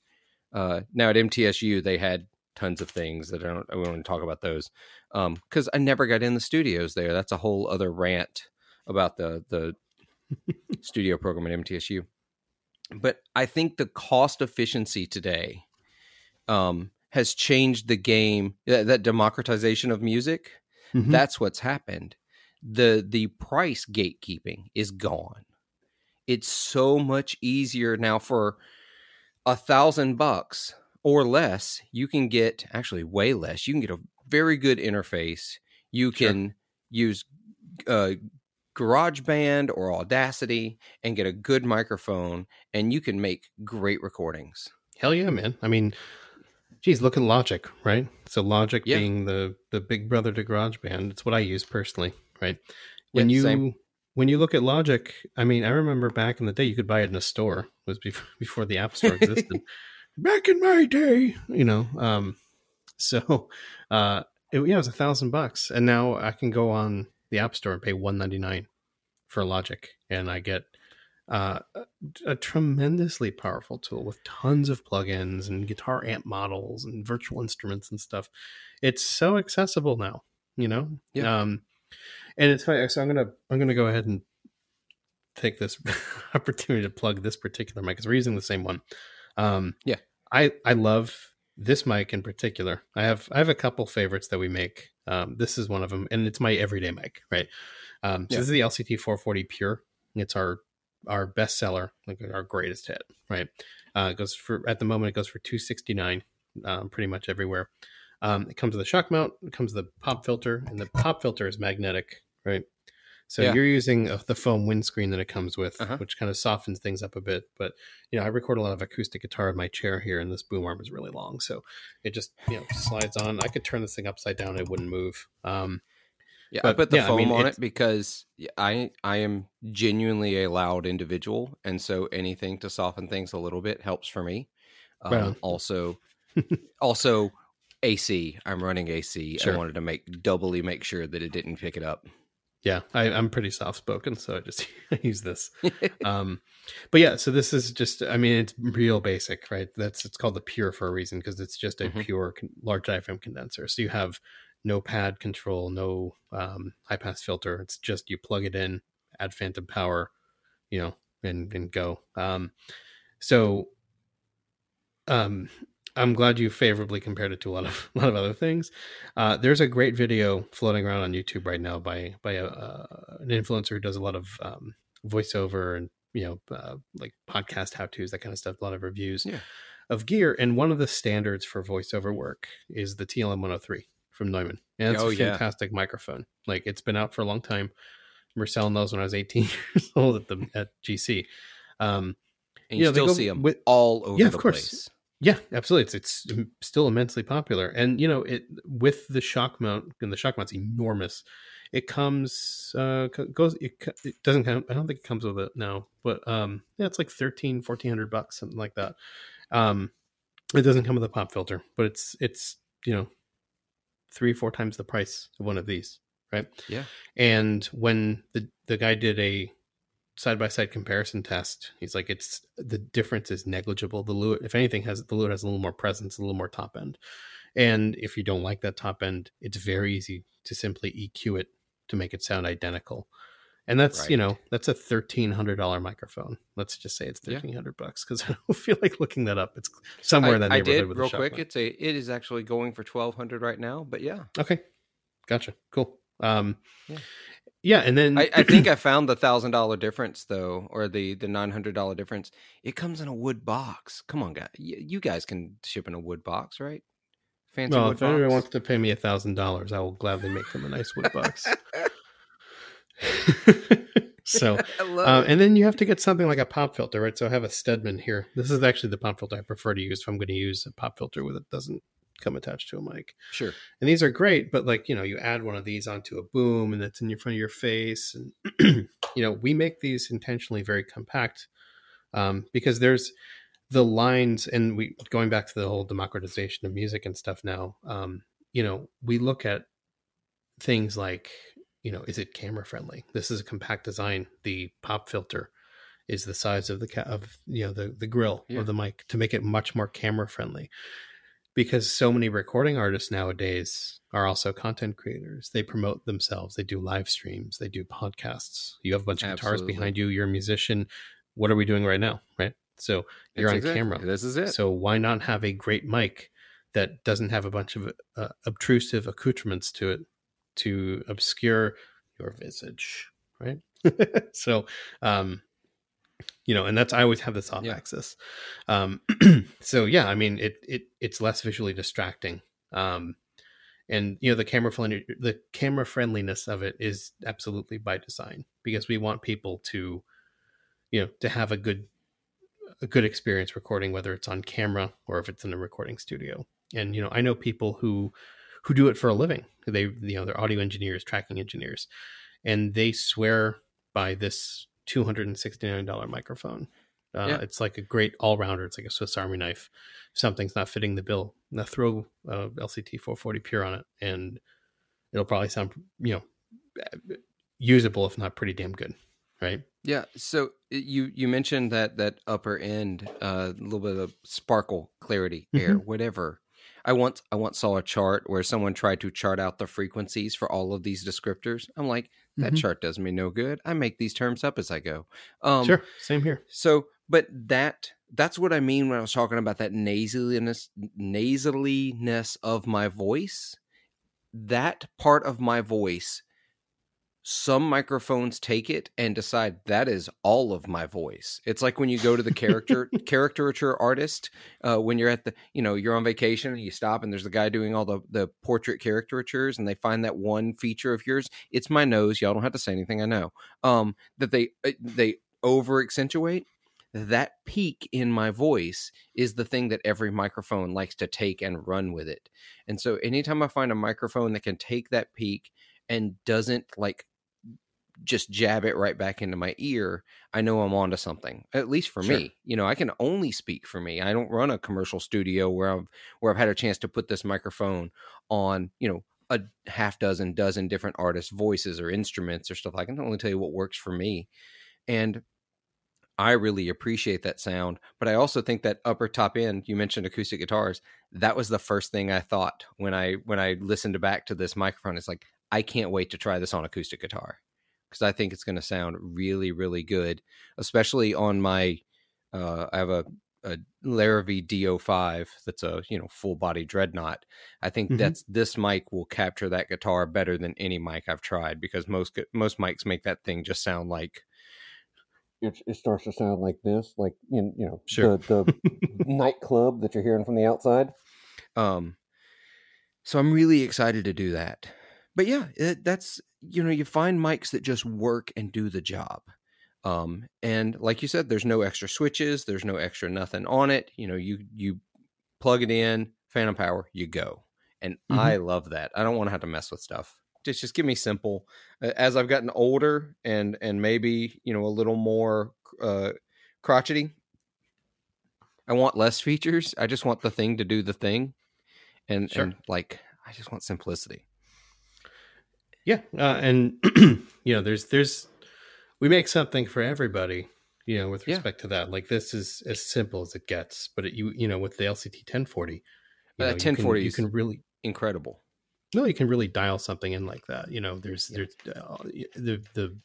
Uh, now at MTSU they had tons of things that I don't I want to talk about those because um, I never got in the studios there. That's a whole other rant about the the studio program at MTSU. But I think the cost efficiency today um, has changed the game. That, that democratization of music, Mhm. that's what's happened. the The price gatekeeping is gone. It's so much easier now for a thousand bucks or less. You can get actually way less. You can get a very good interface. You Sure. can use uh, GarageBand or Audacity and get a good microphone, and you can make great recordings. Hell yeah, man. I mean, geez, look at Logic, right? So Logic Yeah. being the the big brother to GarageBand. It's what I use personally, right? When Yeah, you same. when you look at Logic, I mean, I remember back in the day you could buy it in a store. It was before, before the App Store existed. back in my day, you know. Um, so, uh, it, yeah, it was a thousand bucks, and now I can go on the App Store and pay one ninety nine for Logic, and I get uh, a, a tremendously powerful tool with tons of plugins and guitar amp models and virtual instruments and stuff. It's so accessible now, you know. Yeah. Um, and it's funny. So I'm gonna I'm gonna go ahead and take this opportunity to plug this particular mic because we're using the same one. Um, Yeah. I I love this mic in particular. I have I have a couple favorites that we make. Um, this is one of them, and it's my everyday mic, right? Um, so Yeah. this is the LCT 440 Pure. It's our our best seller, like our greatest hit, right? Uh, it goes for at the moment it goes for 269, um, pretty much everywhere. Um, it comes with a shock mount. It comes with a pop filter, and the pop filter is magnetic, right? So Yeah. you're using uh, the foam windscreen that it comes with, Uh-huh. which kind of softens things up a bit. But you know, I record a lot of acoustic guitar in my chair here, and this boom arm is really long, so it just you know slides on. I could turn this thing upside down; it wouldn't move. Um, Yeah, I put the yeah, I foam mean, on it because I I am genuinely a loud individual, and so anything to soften things a little bit helps for me. Um, also, also AC. I'm running AC. Sure. I wanted to make doubly make sure that it didn't pick it up. Yeah, I, I'm pretty soft spoken, so I just use this. um but yeah so this is just i mean it's real basic right that's it's called the pure for a reason because it's just a Mhm. pure con- large diaphragm condenser so you have no pad control no um, high pass filter it's just you plug it in add phantom power you know and and go um so um i'm glad you favorably compared it to a lot of a lot of other things uh there's a great video floating around on youtube right now by by a, uh, an influencer who does a lot of um voiceover and you know uh, like podcast how to's that kind of stuff a lot of reviews Yeah. of gear and one of the standards for voiceover work is the tlm 103 from neumann and it's Oh, a yeah. fantastic microphone like it's been out for a long time we were selling those when i was 18 years old at the at gc um And You you know, still see them with- all over Yeah, of course. place. Yeah, absolutely. It's it's still immensely popular, and you know it with the shock mount, and the shock mount's enormous. It comes uh goes it, it doesn't come. I don't think it comes with it now, but um yeah, it's like 13 1400 bucks something like that. Um, it doesn't come with a pop filter, but it's it's you know three four times the price of one of these, right? Yeah. And when the the guy did a side by side comparison test, he's like, it's the difference is negligible. The Lewitt, if anything, has the Lewitt has a little more presence, a little more top end. And if you don't like that top end, it's very easy to simply EQ it to make it sound identical. And that's you know that's a thirteen hundred dollar microphone. Let's just say it's Yeah. thirteen hundred bucks because I don't feel like looking that up. It's somewhere I, in that I neighborhood did with real quick. It's a it is actually going for twelve hundred right now. But yeah, Okay, gotcha. Cool. Um, Yeah. Yeah. and then I, I think I found the thousand dollar difference though, or the the nine hundred dollar difference. It comes in a wood box. Come on, guys, you, you guys can ship in a wood box, right? Fancy well, wood if anyone box. wants to pay me a thousand dollars, I will gladly make them a nice wood box. so, uh, it. and then you have to get something like a pop filter, right? So I have a Stedman here. This is actually the pop filter I prefer to use if I'm going to use a pop filter with it doesn't come attached to a mic. sure. And these are great, but like you know, you add one of these onto a boom, and it's in your front of your face, and you know, we make these intentionally very compact um, because there's the lines, and we going back to the whole democratization of music and stuff. Now, um, you know, we look at things like you know, is it camera friendly? This is a compact design. The pop filter is the size of the ca- of you know the the grill Yeah. of the mic to make it much more camera friendly because so many recording artists nowadays are also content creators. They promote themselves, they do live streams, they do podcasts. You have a bunch of guitars behind you, you're a musician. What are we doing right now? Right. So you're It's on exactly- camera. This is it. So why not have a great mic that doesn't have a bunch of uh, obtrusive accoutrements to it to obscure your visage, right? so, um, you know, and that's I always have this off Yeah. axis. Um, so yeah, I mean, it it it's less visually distracting. Um, and you know the camera friendly the camera friendliness of it is absolutely by design because we want people to you know to have a good a good experience recording whether it's on camera or if it's in a recording studio and you know i know people who who do it for a living they you know they're audio engineers tracking engineers and they swear by this $269 microphone uh, Yeah. it's like a great all-rounder it's like a swiss army knife if something's not fitting the bill now throw uh, lct 440 pure on it and it'll probably sound you know usable if not pretty damn good right Yeah. So uh, you you mentioned that that upper end, uh, a little bit of sparkle, clarity, air, whatever. I once I once saw a chart where someone tried to chart out the frequencies for all of these descriptors. I'm like, that Mhm. chart does me no good. I make these terms up as I go. Um, sure same here So, but that that's what I mean when I was talking about that nasaliness nasaliness of my voice. That part of my voice, some microphones take it and decide that is all of my voice. It's like when you go to the character caricature artist uh, when you're at the you know you're on vacation and you stop and there's the guy doing all the the portrait caricatures and they find that one feature of yours. It's my nose. Y'all don't have to say anything. I know um, that they uh, they over accentuate that peak in my voice is the thing that every microphone likes to take and run with it. And so anytime I find a microphone that can take that peak and doesn't like just jab it right back into my ear, I know I'm onto something. At least for Sure. me. You know, I can only speak for me. I don't run a commercial studio where I've where I've had a chance to put this microphone on, you know, a half dozen, dozen different artists' voices or instruments or stuff. I can only tell you what works for me. And I really appreciate that sound, but I also think that upper top end, you mentioned acoustic guitars, that was the first thing I thought when I when I listened back to this microphone. It's like I can't wait to try this on acoustic guitar because I think it's going to sound really really good, especially on my uh I have a a Larrivee DO5 that's a, you know, full body dreadnought. I think Mhm. that's this mic will capture that guitar better than any mic I've tried because most most mics make that thing just sound like it, it starts to sound like this, like you, you know, Sure. the, the nightclub that you're hearing from the outside. Um, so I'm really excited to do that. But yeah, it, that's you know, you find mics that just work and do the job. Um, and like you said, there's no extra switches, there's no extra nothing on it. You know, you you plug it in, phantom power, you go. And Mhm. I love that. I don't want to have to mess with stuff. Just just give me simple. Uh, As I've gotten older and and maybe you know a little more uh, crotchety, I want less features. I just want the thing to do the thing, and Sure. and like I just want simplicity. Yeah, uh, and you know, there's there's we make something for everybody. You know, with Yeah. respect to that, like this is as simple as it gets. But it, you you know, with the LCT 1040, you Uh, know, you can- 1040 you can really Incredible. no, you can really dial something in like that. You know, there's there's uh, the the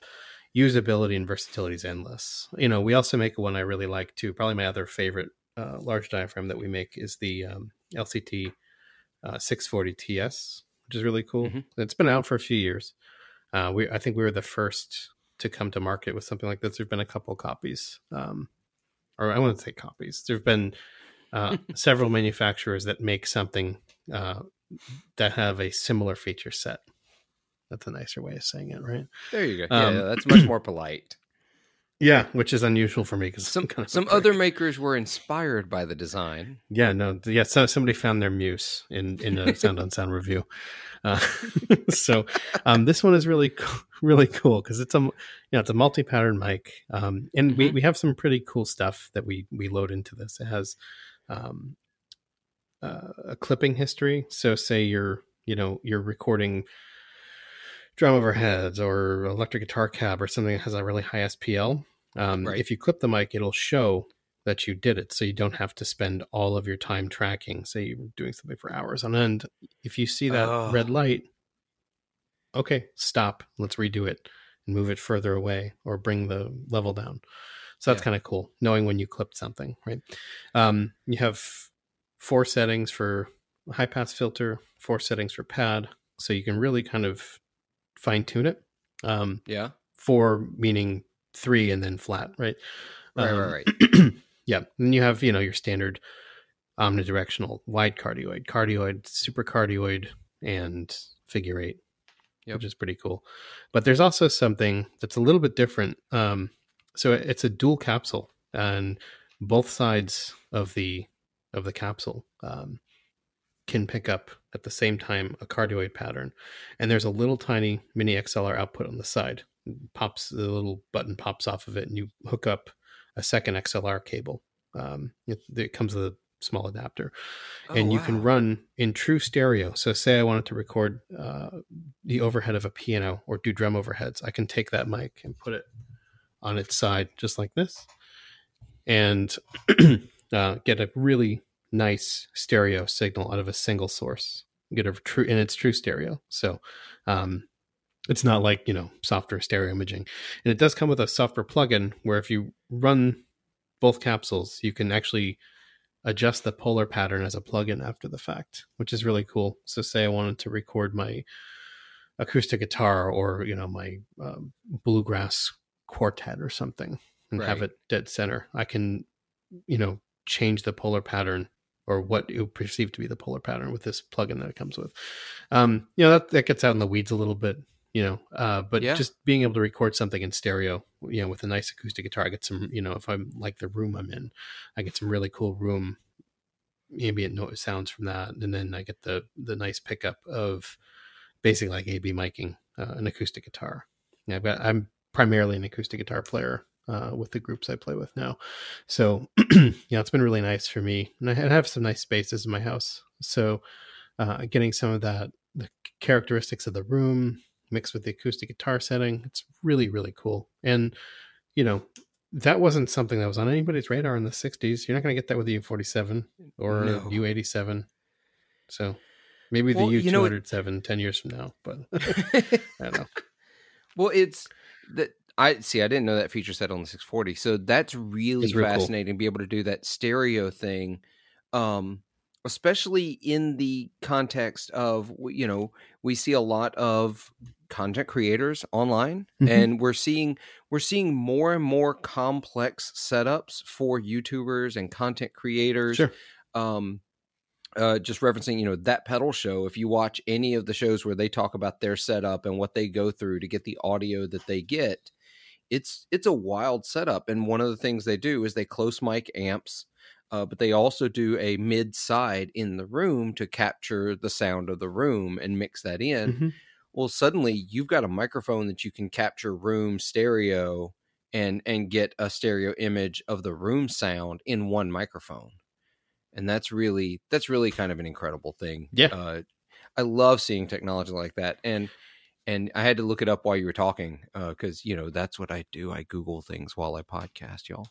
usability and versatility is endless. You know, we also make one I really like too. Probably my other favorite uh, large diaphragm that we make is the um, LCT uh, 640 TS, which is really cool. Mhm. It's been out for a few years. Uh, we I think we were the first to come to market with something like this. There've been a couple copies, um, or I wouldn't say copies. There've been uh, several manufacturers that make something uh, that have a similar feature set. That's a nicer way of saying it, right? There you go. Um, yeah, that's much more polite. Yeah, which is unusual for me because Some kind of some other makers were inspired by the design. Yeah, no, yeah. So somebody found their muse in in a sound on sound review. Uh, so um, this one is really really cool because it's a you know it's a multi pattern mic, um, and we Mhm. we have some pretty cool stuff that we we load into this. It has um, uh, a clipping history. So say you're you know you're recording drum overheads or electric guitar cab or something that has a really high SPL. Um, Right. If you clip the mic, it'll show that you did it so you don't have to spend all of your time tracking say you're doing something for hours on end if you see that Ugh. red light okay stop let's redo it and move it further away or bring the level down so that's Yeah. kind of cool knowing when you clipped something right um, you have four settings for high pass filter four settings for pad so you can really kind of fine tune it um, Yeah. four meaning three and then flat right Right, Um, right, right. yeah. Then you have, you know, your standard omnidirectional wide cardioid, cardioid, super cardioid, and figure eight, Yep. which is pretty cool. But there's also something that's a little bit different. Um, so it's a dual capsule, and both sides of the of the capsule um, can pick up at the same time a cardioid pattern. And there's a little tiny mini XLR output on the side. Pops the little button pops off of it, and you hook up a second XLR cable. Um, it, it comes with a small adapter, and Oh, you can run in true stereo. So, say I wanted to record uh, the overhead of a piano or do drum overheads, I can take that mic and put it on its side, just like this, and uh, get a really nice stereo signal out of a single source. Get a true, and it's true stereo. So, um, it's not like you know software stereo imaging and it does come with a software plugin where if you run both capsules you can actually adjust the polar pattern as a plugin after the fact which is really cool so say i wanted to record my acoustic guitar or you know my um, bluegrass quartet or something and have it dead center i can you know change the polar pattern or what you perceive to be the polar pattern with this plugin that it comes with um you know that, that gets out in the weeds a little bit you know uh but Yeah. just being able to record something in stereo you know with a nice acoustic guitar i get some you know if i'm like the room i'm in i get some really cool room ambient noise sounds from that and then i get the the nice pickup of basically like ab miking uh, an acoustic guitar yeah, I've got, i'm primarily an acoustic guitar player uh, with the groups i play with now. So yeah it's been really nice for me and i have some nice spaces in my house. So uh, getting some of that the characteristics of the room mixed with the acoustic guitar setting it's really really cool. And you know that wasn't something that was on anybody's radar in the 60s you're not going to get that with the u47 or No. u87 so maybe the Well, you know, it- u207 10 years from now but i don't know. Well, it's that I see. I didn't know that feature set on the 640, so that's really cool. fascinating to be able to do that stereo thing, um, especially in the context of you know we see a lot of content creators online, Mhm. and we're seeing we're seeing more and more complex setups for YouTubers and content creators. sure um uh just referencing you know that pedal show if you watch any of the shows where they talk about their setup and what they go through to get the audio that they get it's it's a wild setup and one of the things they do is they close mic amps uh, but they also do a mid side in the room to capture the sound of the room and mix that in Mhm. well suddenly you've got a microphone that you can capture room stereo and and get a stereo image of the room sound in one microphone and that's really that's really kind of an incredible thing Yeah. uh, i love seeing technology like that and and i had to look it up while you were talking because you know that's what i do i google things while i podcast y'all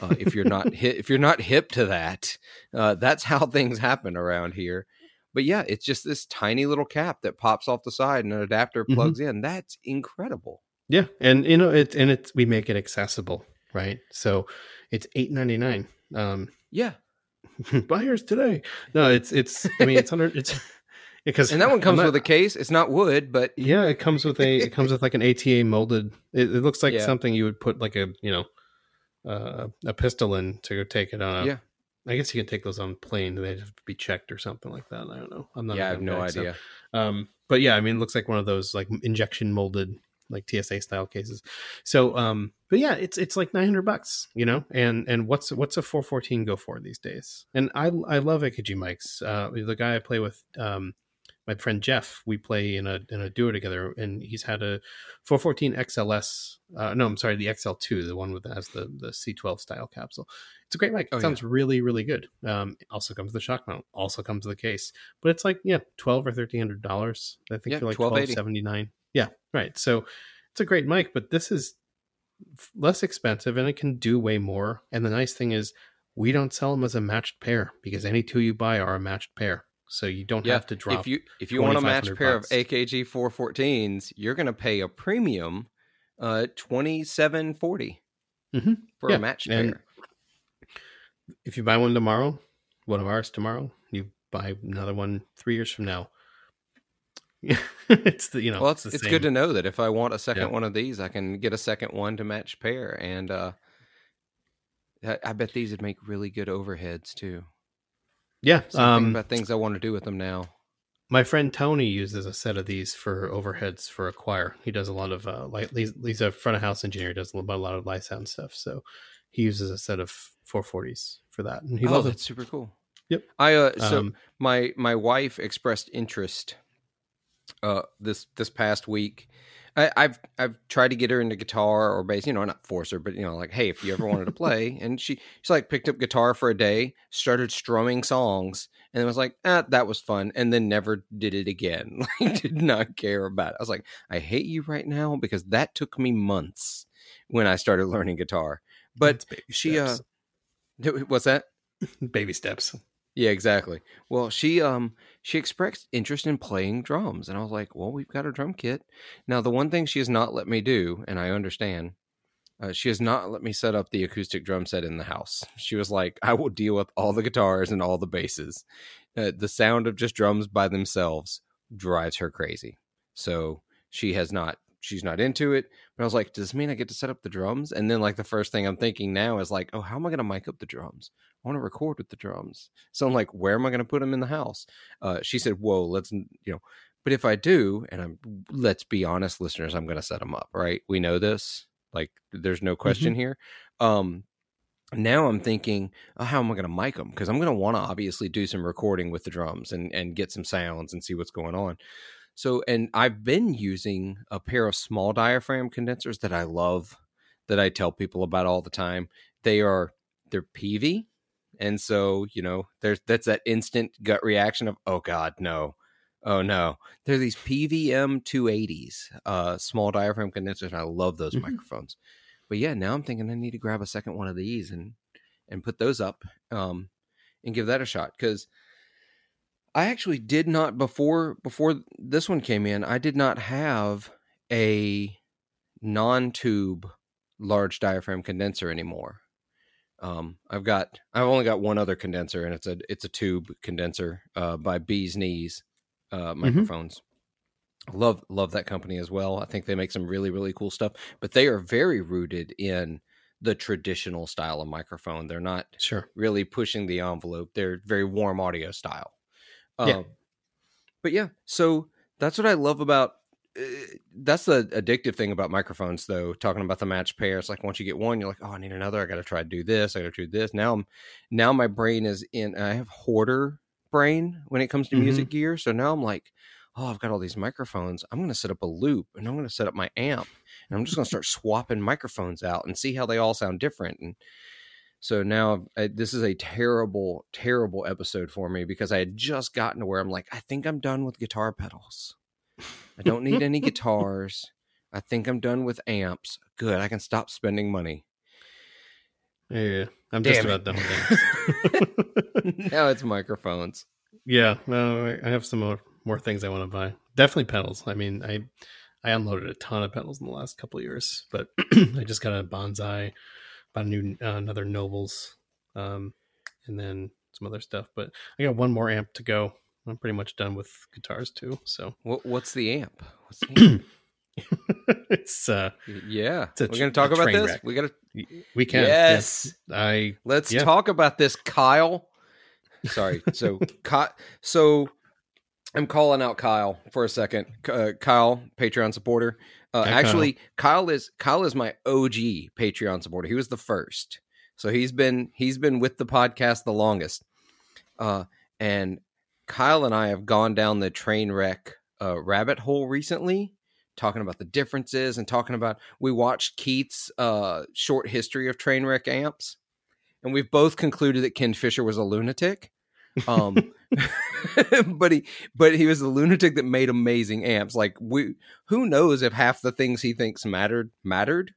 uh, if you're not hip, if you're not hip to that uh, that's how things happen around here but yeah it's just this tiny little cap that pops off the side and an adapter Mhm. plugs in that's incredible Yeah, and you know it's and it's we make it accessible, right? So it's eight ninety nine. Um, yeah buy yours today. No, it's it's. I mean, it's hundred. It's because and that one comes not- with a case it's not wood but Yeah, it comes with a. It comes with like an ATA molded. It, it looks like Yeah. something you would put like a you know, uh, a pistol in to go take it on. A, Yeah. I guess you can take those on plane. They have to be checked or something like that. I don't know. I'm not. yeah i have no guy, so- idea Um, but yeah, I mean, it looks like one of those like injection molded like TSA style cases. So, um, but yeah, it's it's like nine hundred bucks, you know. And and what's what's a four fourteen go for these days? And I I love AKG mics. Uh, the guy I play with, um, my friend Jeff, we play in a in a duo together, and he's had a four fourteen XLS. Uh, no, I'm sorry, the XL two, the one with has the the C twelve style capsule. It's a great mic. It Oh, yeah. sounds really really good. Um, also comes with the shock mount. Also comes with the case but it's like yeah, twelve or thirteen hundred dollars. I think Yeah, for like twelve $12.80. seventy nine. Yeah, right. So it's a great mic, but this is less expensive and it can do way more. And the nice thing is, we don't sell them as a matched pair because any two you buy are a matched pair. So you don't Yeah, have to drop. if you if you want a match 2,500 pair of. AKG 414s, you're going to pay a premium, uh, twenty seven forty Mhm. for Yeah, a matched and- pair. if you buy one tomorrow, one of ours tomorrow, you buy another one three years from now. it's the you know well, it's, the it's good to know that if I want a second Yeah. one of these, I can get a second one to match pair, and uh, I, I bet these would make really good overheads too. Yeah. So I'm thinking Um, about things I want to do with them now. my friend Tony uses a set of these for overheads for a choir. He does a lot of uh, like he's, he's a front of house engineer. Does a lot a lot of light sound stuff. So he uses a set of 440s for that, and he oh, loves that's it. super cool. Yep. I uh, so Um, my my wife expressed interest uh this this past week I, I've I've tried to get her into guitar or bass, you know, not force her, but you know, like, hey, if you ever wanted to play, and she she's like picked up guitar for a day, started strumming songs, and was like, ah, that was fun, and then never did it again. Like, did not care about it. I was like, I hate you right now because that took me months when I started learning guitar. But she uh, what's that? baby steps. Yeah, exactly. Well, she um she expressed interest in playing drums, and I was like, "Well, we've got a drum kit." Now, the one thing she has not let me do, and I understand, uh, she has not let me set up the acoustic drum set in the house. She was like, "I will deal with all the guitars and all the basses. Uh, the sound of just drums by themselves drives her crazy." So she has not. She's not into it. But I was like, "Does this mean I get to set up the drums?" And then, like, the first thing I'm thinking now is like, "Oh, how am I going to mic up the drums?" I want to record with the drums. So I'm like, where am I going to put them in the house? Uh, she said, whoa, let's, you know, but if I do, and I'm, let's be honest, listeners, I'm going to set them up, right? We know this. Like, there's no question here. Um, now I'm thinking, oh, how am I going to mic them? Because I'm going to want to obviously do some recording with the drums and and get some sounds and see what's going on. So, and I've been using a pair of small diaphragm condensers that I love, that I tell people about all the time. They are they're Peavey, and so you know there's that's that instant gut reaction of oh god no, oh no. They're these PVM 280s, uh, small diaphragm condensers, and I love those Mhm. microphones. But yeah, now I'm thinking I need to grab a second one of these and and put those up um, and give that a shot because I actually did not before before this one came in. I did not have a non-tube large diaphragm condenser anymore. Um, I've got I've only got one other condenser, and it's a it's a tube condenser uh, by Bees Neez uh, microphones. Love love that company as well. I think they make some really really cool stuff, but they are very rooted in the traditional style of microphone. They're not Sure. really pushing the envelope. They're very warm audio style. Yeah. Um, but yeah, so that's what I love about. That's the addictive thing about microphones, though. Talking about the match pair, it's like once you get one, you're like, oh, I need another. I got to try to do this. I got to do this. Now, I'm now my brain is in. I have hoarder brain when it comes to Mhm. music gear. So now I'm like, oh, I've got all these microphones. I'm going to set up a loop, and I'm going to set up my amp, and I'm just going to start swapping microphones out and see how they all sound different. And so now I, this is a terrible, terrible episode for me because I had just gotten to where I'm like, I think I'm done with guitar pedals. I don't need any guitars. I think I'm done with amps. Good. I can stop spending money. Yeah, I'm just it. about done with them. now it's microphones. yeah, no, I I have some more, more things I want to buy. Definitely pedals. I mean, I I unloaded a ton of pedals in the last couple of years, but I just got a bonsai, bought a new uh, another Nobels, um, and then some other stuff. But I got one more amp to go. I'm pretty much done with guitars too. So What, what's the amp? What's the amp? it's uh, yeah. It's We're going to talk about this. wreck. We got to. we can. Yes. I Let's Yeah. talk about this, Kyle. Sorry. So, Ky- so I'm calling out Kyle for a second. Uh, Kyle, Patreon supporter. Uh, actually, Kyle is Kyle is my OG Patreon supporter. He was the first, so he's been he's been with the podcast the longest. Uh, and Kyle and I have gone down the train wreck uh, rabbit hole recently, talking about the differences and talking about. We watched Keith's uh, short history of train wreck amps, and we've both concluded that Ken Fisher was a lunatic. Um, but he but he was a lunatic that made amazing amps. Like we, who knows if half the things he thinks mattered mattered.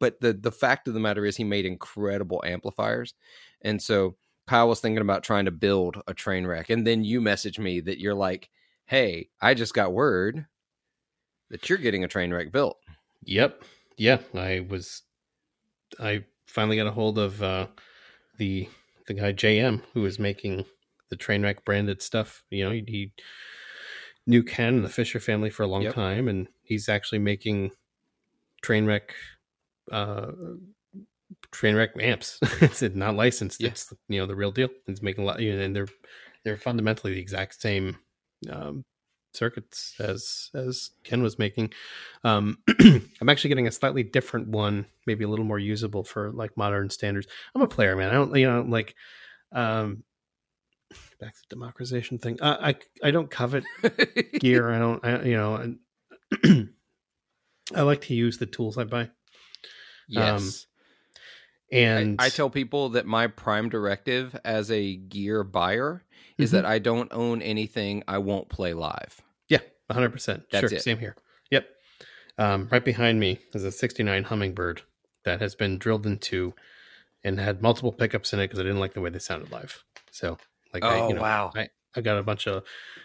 But the the fact of the matter is, he made incredible amplifiers, And so Kyle was thinking about trying to build a train wreck. And then you message me that you're like, hey, I just got word that you're getting a train wreck built. Yep. Yeah. I was, I finally got a hold of uh, the the guy JM who was making the train wreck branded stuff. You know, he, he knew Ken and the Fisher family for a long Yep. time, and he's actually making train wreck uh train wreck amps it's not licensed Yeah. it's you know the real deal it's making a lot you know, and they're they're fundamentally the exact same um circuits as as ken was making um i'm actually getting a slightly different one maybe a little more usable for like modern standards i'm a player man i don't you know like um back to the democratization thing uh, i i don't covet gear. I don't, I, you know, and I like to use the tools I buy. yes. I- And I, tell people that my prime directive as a gear buyer is Mhm. that I don't own anything I won't play live. yeah, 100. percent That's Sure, it. same here. Yep. Um, right behind me is a 69 Hummingbird that has been drilled into and had multiple pickups in it because I didn't like the way they sounded live. So, like, I, Oh, you know, wow. I, I got a bunch of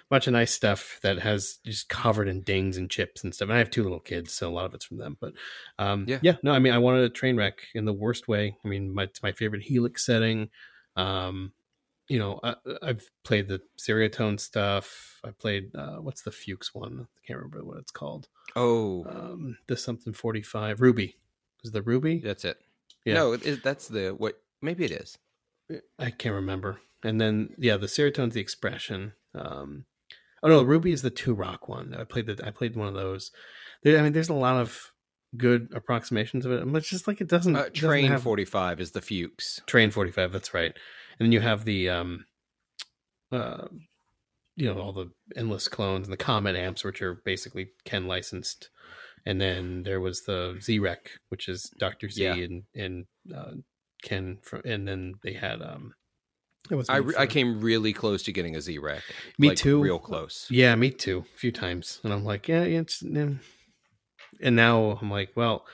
bunch of nice stuff that has just covered in dings and chips and stuff. And I have two little kids, so a lot of it's from them. But um, Yeah. yeah, no, I mean, I wanted a train wreck in the worst way. I mean, my, it's my favorite Helix setting. Um, you know, I, I've played the Ceriatone stuff. I played uh, what's the Fuchs one? I can't remember what it's called. Oh, Um, the something forty five Ruby. Is the Ruby? that's it. Yeah. No, it- that's the what? Maybe it is. I can't remember. And then yeah, the Ceriatone's the expression. Um, oh no, Ruby is the two rock one. I played the I played one of those. There, I mean, there's a lot of good approximations of it, but it's just like it doesn't. Uh, it doesn't Train have- forty five is the Fuchs. Train forty five. That's right. And then you have the um, uh, you know, all the endless clones and the Comet amps, which are basically Ken licensed. And then there was the Z-Wreck, which is Doctor Z Yeah. and and uh, Ken from, and then they had um. It was I, re- I came really close to getting a Z Wreck. Me like, too. Real close. Yeah, me too. A few times, and I'm like, yeah, it's. And now I'm like, well,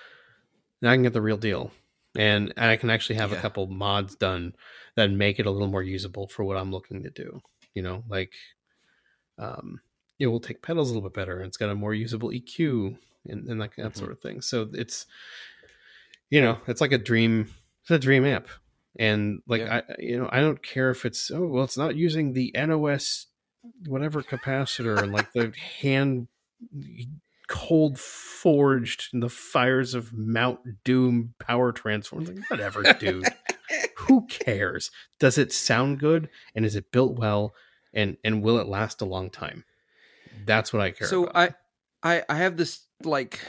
now I can get the real deal, and, and I can actually have a couple mods done that make it a little more usable for what I'm looking to do. You know, like, um, it will take pedals a little bit better. and It's got a more usable EQ and, and that, that Mhm. sort of thing. So it's, you know, it's like a dream. It's a dream amp, and like Yeah. I, you know, I don't care if it's oh well, it's not using the NOS whatever capacitor and like the hand cold forged in the fires of Mount Doom power transformers. Like, whatever, dude. Who cares? Does it sound good and is it built well and and will it last a long time? That's what I care So about. I, I, I have this like,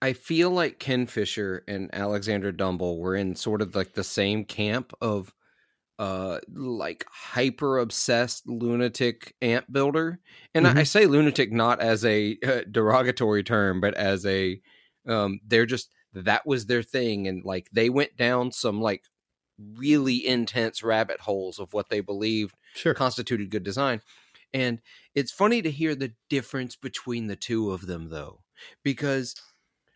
I feel like Ken Fisher and Alexander Dumble were in sort of like the same camp of, uh, like hyper obsessed lunatic ant builder, and I, I say lunatic not as a uh, derogatory term, but as a, um, they're just that was their thing, and like they went down some like really intense rabbit holes of what they believed sure. constituted good design. And it's funny to hear the difference between the two of them, though, because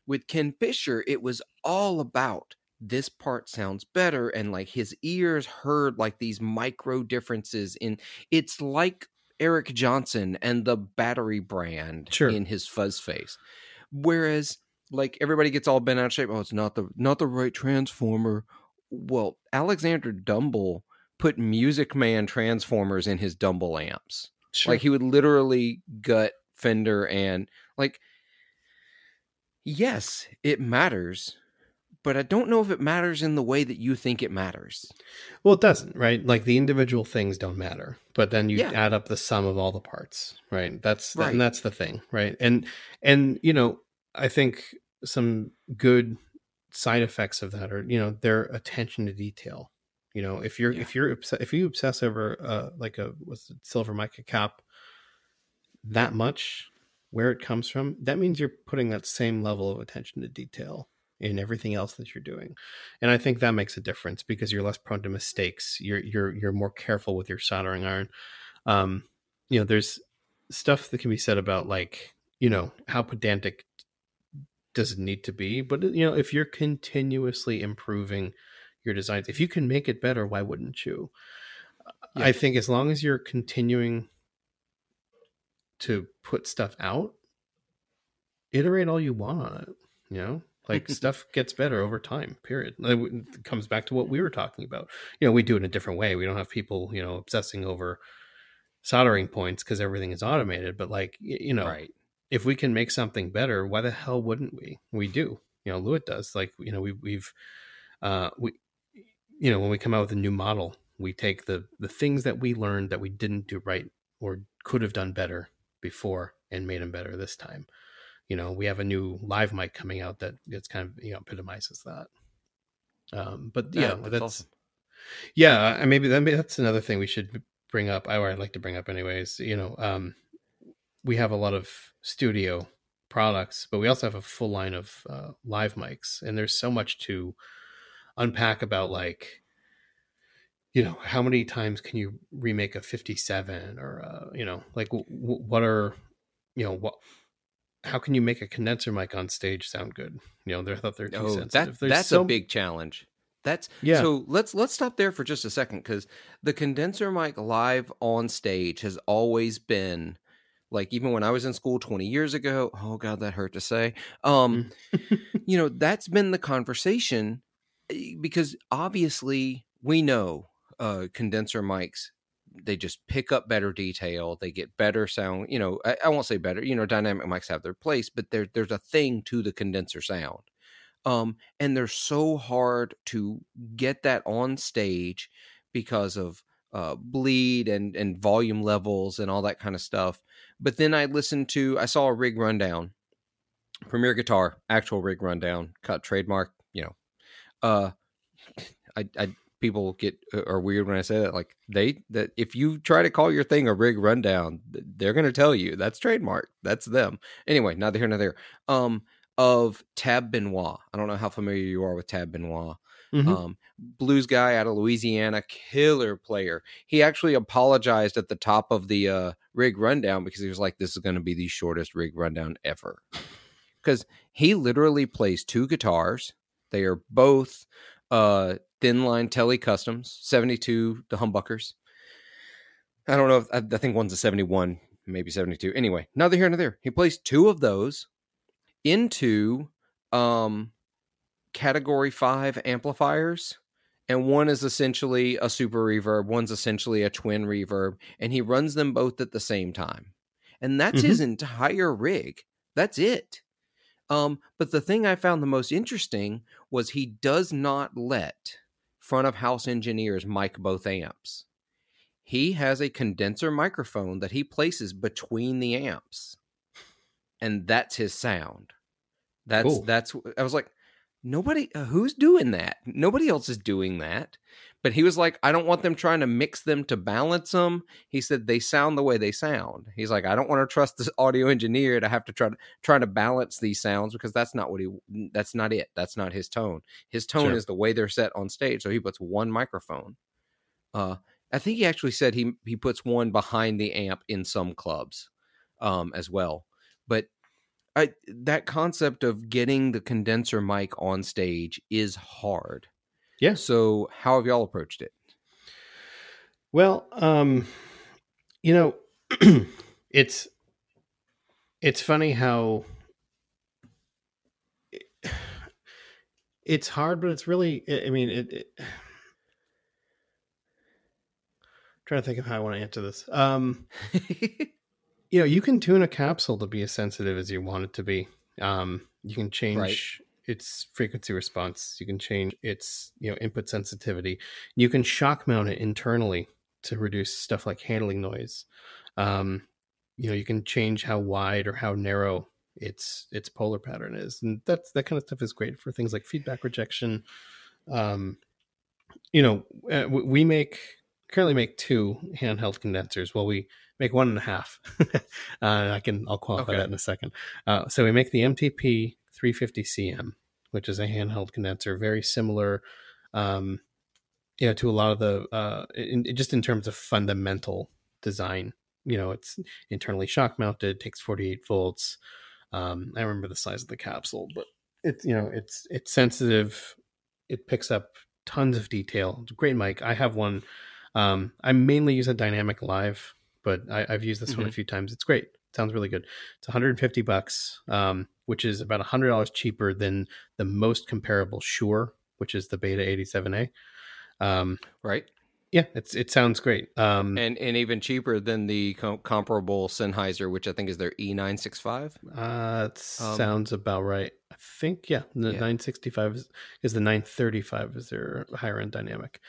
with Ken Fisher, it was all about this part sounds better, and like his ears heard like these micro differences in it's like Eric Johnson and the battery brand Sure. in his fuzz face. Whereas like everybody gets all bent out of shape. Oh, it's not the not the right transformer. Well, Alexander Dumble put Music Man transformers in his Dumble amps. Sure. Like he would literally gut Fender and like yes, it matters, but I don't know if it matters in the way that you think it matters. Well, it doesn't, right? Like the individual things don't matter, but then you Yeah. add up the sum of all the parts, right? That's Right. and that's the thing, right? And and you know, I think some good side effects of that are you know their attention to detail. You know, if you're Yeah. if you're if you obsess over uh, like a what's it, silver mica cap that much, where it comes from, that means you're putting that same level of attention to detail in everything else that you're doing and i think that makes a difference because you're less prone to mistakes you're you're you're more careful with your soldering iron um you know there's stuff that can be said about like you know how pedantic does it need to be but you know if you're continuously improving your designs. If you can make it better, why wouldn't you? Yeah. I think as long as you're continuing to put stuff out, iterate all you want on it. You know, like stuff gets better over time. Period. It comes back to what we were talking about. You know, we do it in a different way. We don't have people, you know, obsessing over soldering points because everything is automated. But like, you know, right. if we can make something better, why the hell wouldn't we? We do. You know, Lewitt does. Like, you know, we, we've, uh, we, you know, when we come out with a new model, we take the the things that we learned that we didn't do right or could have done better before and made them better this time. You know, we have a new live mic coming out that it's kind of you know epitomizes that. Um, but yeah, that's, awesome. yeah, and maybe that maybe that's another thing we should bring up. Or I'd like to bring up anyways. You know, um, we have a lot of studio products, but we also have a full line of uh, live mics, and there's so much to unpack about like you know how many times can you remake a 57 or uh, you know like w- w- what are you know what how can you make a condenser mic on stage sound good you know they're thought they're too Oh, sensitive that, that's so- a big challenge. That's Yeah. So let's let's stop there for just a second because the condenser mic live on stage has always been like even when I was in school 20 years ago. Oh God, that hurt to say. Um, you know, that's been the conversation eh, because obviously we know uh condenser mics they just pick up better detail they get better sound you know I, I won't say better you know dynamic mics have their place but there, there's a thing to the condenser sound. Um and they're so hard to get that on stage because of uh bleed and and volume levels and all that kind of stuff. But then i listened to i saw a rig rundown premier guitar actual rig rundown cut trademark you know uh i i people get uh, are weird when i say that like they that if you try to call your thing a rig rundown they're going to tell you that's trademark that's them anyway neither here nor there um of tab benoit i don't know how familiar you are with tab benoit Mhm. um, blues guy out of Louisiana, killer player. He actually apologized at the top of the uh, rig rundown because he was like, "This is going to be the shortest rig rundown ever," because he literally plays two guitars. They are both uh, thin line Tele Customs, seventy two, the humbuckers. I don't know. If, I, I think one's a seventy one, maybe seventy two. Anyway, neither here nor there. He plays two of those into um category 5 amplifiers and one is essentially a super reverb one's essentially a twin reverb and he runs them both at the same time and that's his entire rig that's it um but the thing i found the most interesting was he does not let front of house engineers mic both amps. He has a condenser microphone that he places between the amps and that's his sound. That's Cool. that's i was like nobody uh, who's doing that? Nobody else is doing that but he was like i don't want them trying to mix them to balance them he said they sound the way they sound. He's like i don't want to trust this audio engineer to have to try to try to balance these sounds because that's not what he that's not it. That's not his tone. His tone Sure. is the way they're set on stage so he puts one microphone. Uh i think he actually said he he puts one behind the amp in some clubs um as well. But I, that concept of getting the condenser mic on stage is hard. Yeah. So how have y'all approached it? Well, um, you know, it's it's funny how it's hard, but it's really. I mean, it. it trying to think of how I want to answer this. Um, you know, you can tune a capsule to be as sensitive as you want it to be. Um, you can change Right. Its frequency response. You can change its you know input sensitivity. You can shock mount it internally to reduce stuff like handling noise. Um, you know, you can change how wide or how narrow its its polar pattern is, and that's that kind of stuff is great for things like feedback rejection. Um, you know, uh, we make currently make two handheld condensers. Well, we make one and a half. uh, I can I'll qualify Okay. that in a second. Uh, so we make the MTP 350CM, which is a handheld condenser, very similar, um, you know, to a lot of the uh, in, just in terms of fundamental design. You know, it's internally shock mounted, takes 48 volts. Um, I remember the size of the capsule, but it's you know it's it's sensitive. It picks up tons of detail. It's a great mic. I have one. Um, I mainly use a dynamic live, but I, have used this mm-hmm. one a mm-hmm. few times. It's great. It sounds really good. It's 150 bucks, um, which is about hundred dollars cheaper than the most comparable Shure, which is the Beta 87A. Um, right. Yeah, it's it sounds great. Um, and and even cheaper than the com- comparable Sennheiser, which I think is their E965. Uh, um, sounds about right. I think yeah, the yeah. 965 is, is the 935 is their higher end dynamic.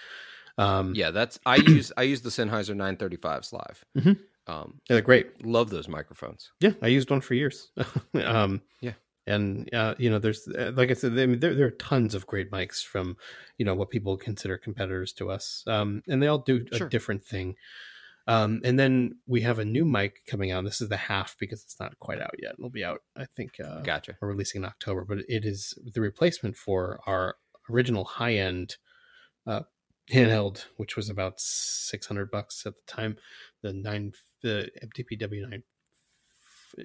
Um, yeah, that's I use I use the Sennheiser 935s live. Mm-hmm. Um, yeah, they're great. Love those microphones. Yeah, I used one for years. um, yeah, and uh, you know there's uh, like i said I mean, there, there are tons of great mics from you know what people consider competitors to us um, and they all do a sure. different thing um, and then we have a new mic coming out this is the half because it's not quite out yet it'll be out i think uh, gotcha we're releasing in october but it is the replacement for our original high end uh, handheld which was about 600 bucks at the time. The 9 the mtpw 9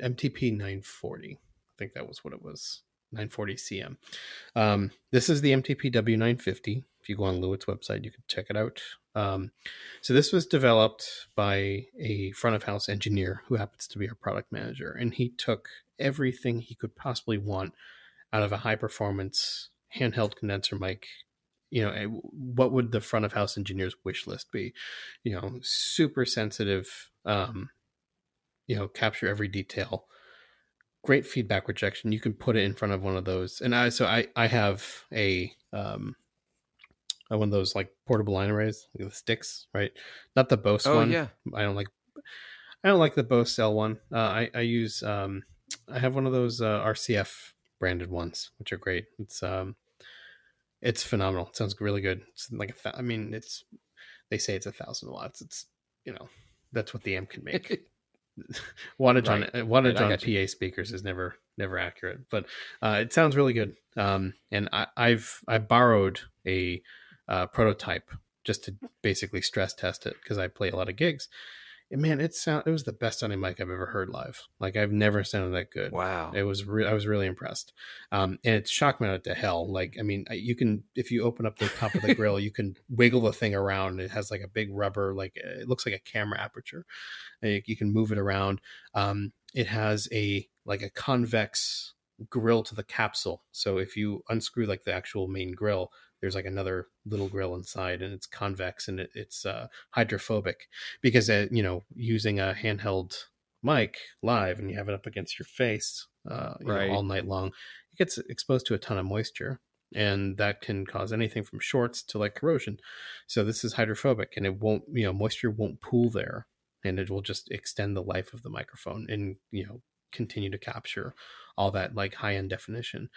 mtp 940 I think that was what it was 940 cm um, this is the mtpw 950 if you go on lewitt's website you can check it out. Um, so this was developed by a front of house engineer who happens to be our product manager and he took everything he could possibly want out of a high performance handheld condenser mic you know what would the front of house engineer's wish list be you know super sensitive um, you know capture every detail great feedback rejection. You can put it in front of one of those. And I so I I have a um one of those like portable line arrays, like the sticks, right? Not the Bose oh, one. Yeah. I don't like I don't like the Bose L one. Uh, I I use um I have one of those uh, RCF branded ones, which are great. It's um it's phenomenal. It sounds really good. It's like a I mean it's they say it's a thousand watts. It's you know that's what the amp can make. wattage right. on wattage right, on PA speakers is never never accurate, but uh, it sounds really good. Um, and I, have I borrowed a uh, prototype just to basically stress test it because I play a lot of gigs, man, it sound it was the best sounding mic I've ever heard live. Like I've never sounded that good. Wow, it was re- I was really impressed. Um, and it's shock mounted to hell. Like I mean, you can if you open up the top of the grill, you can wiggle the thing around. It has like a big rubber, like it looks like a camera aperture. You, you can move it around. Um, it has a like a convex grill to the capsule. So if you unscrew like the actual main grill, there's like another little grill inside and it's convex and it, it's uh, hydrophobic because uh, you know using a handheld mic live and you have it up against your face uh, you right. know, all night long it gets exposed to a ton of moisture and that can cause anything from shorts to like corrosion so this is hydrophobic and it won't you know moisture won't pool there and it will just extend the life of the microphone and you know continue to capture all that like high end definition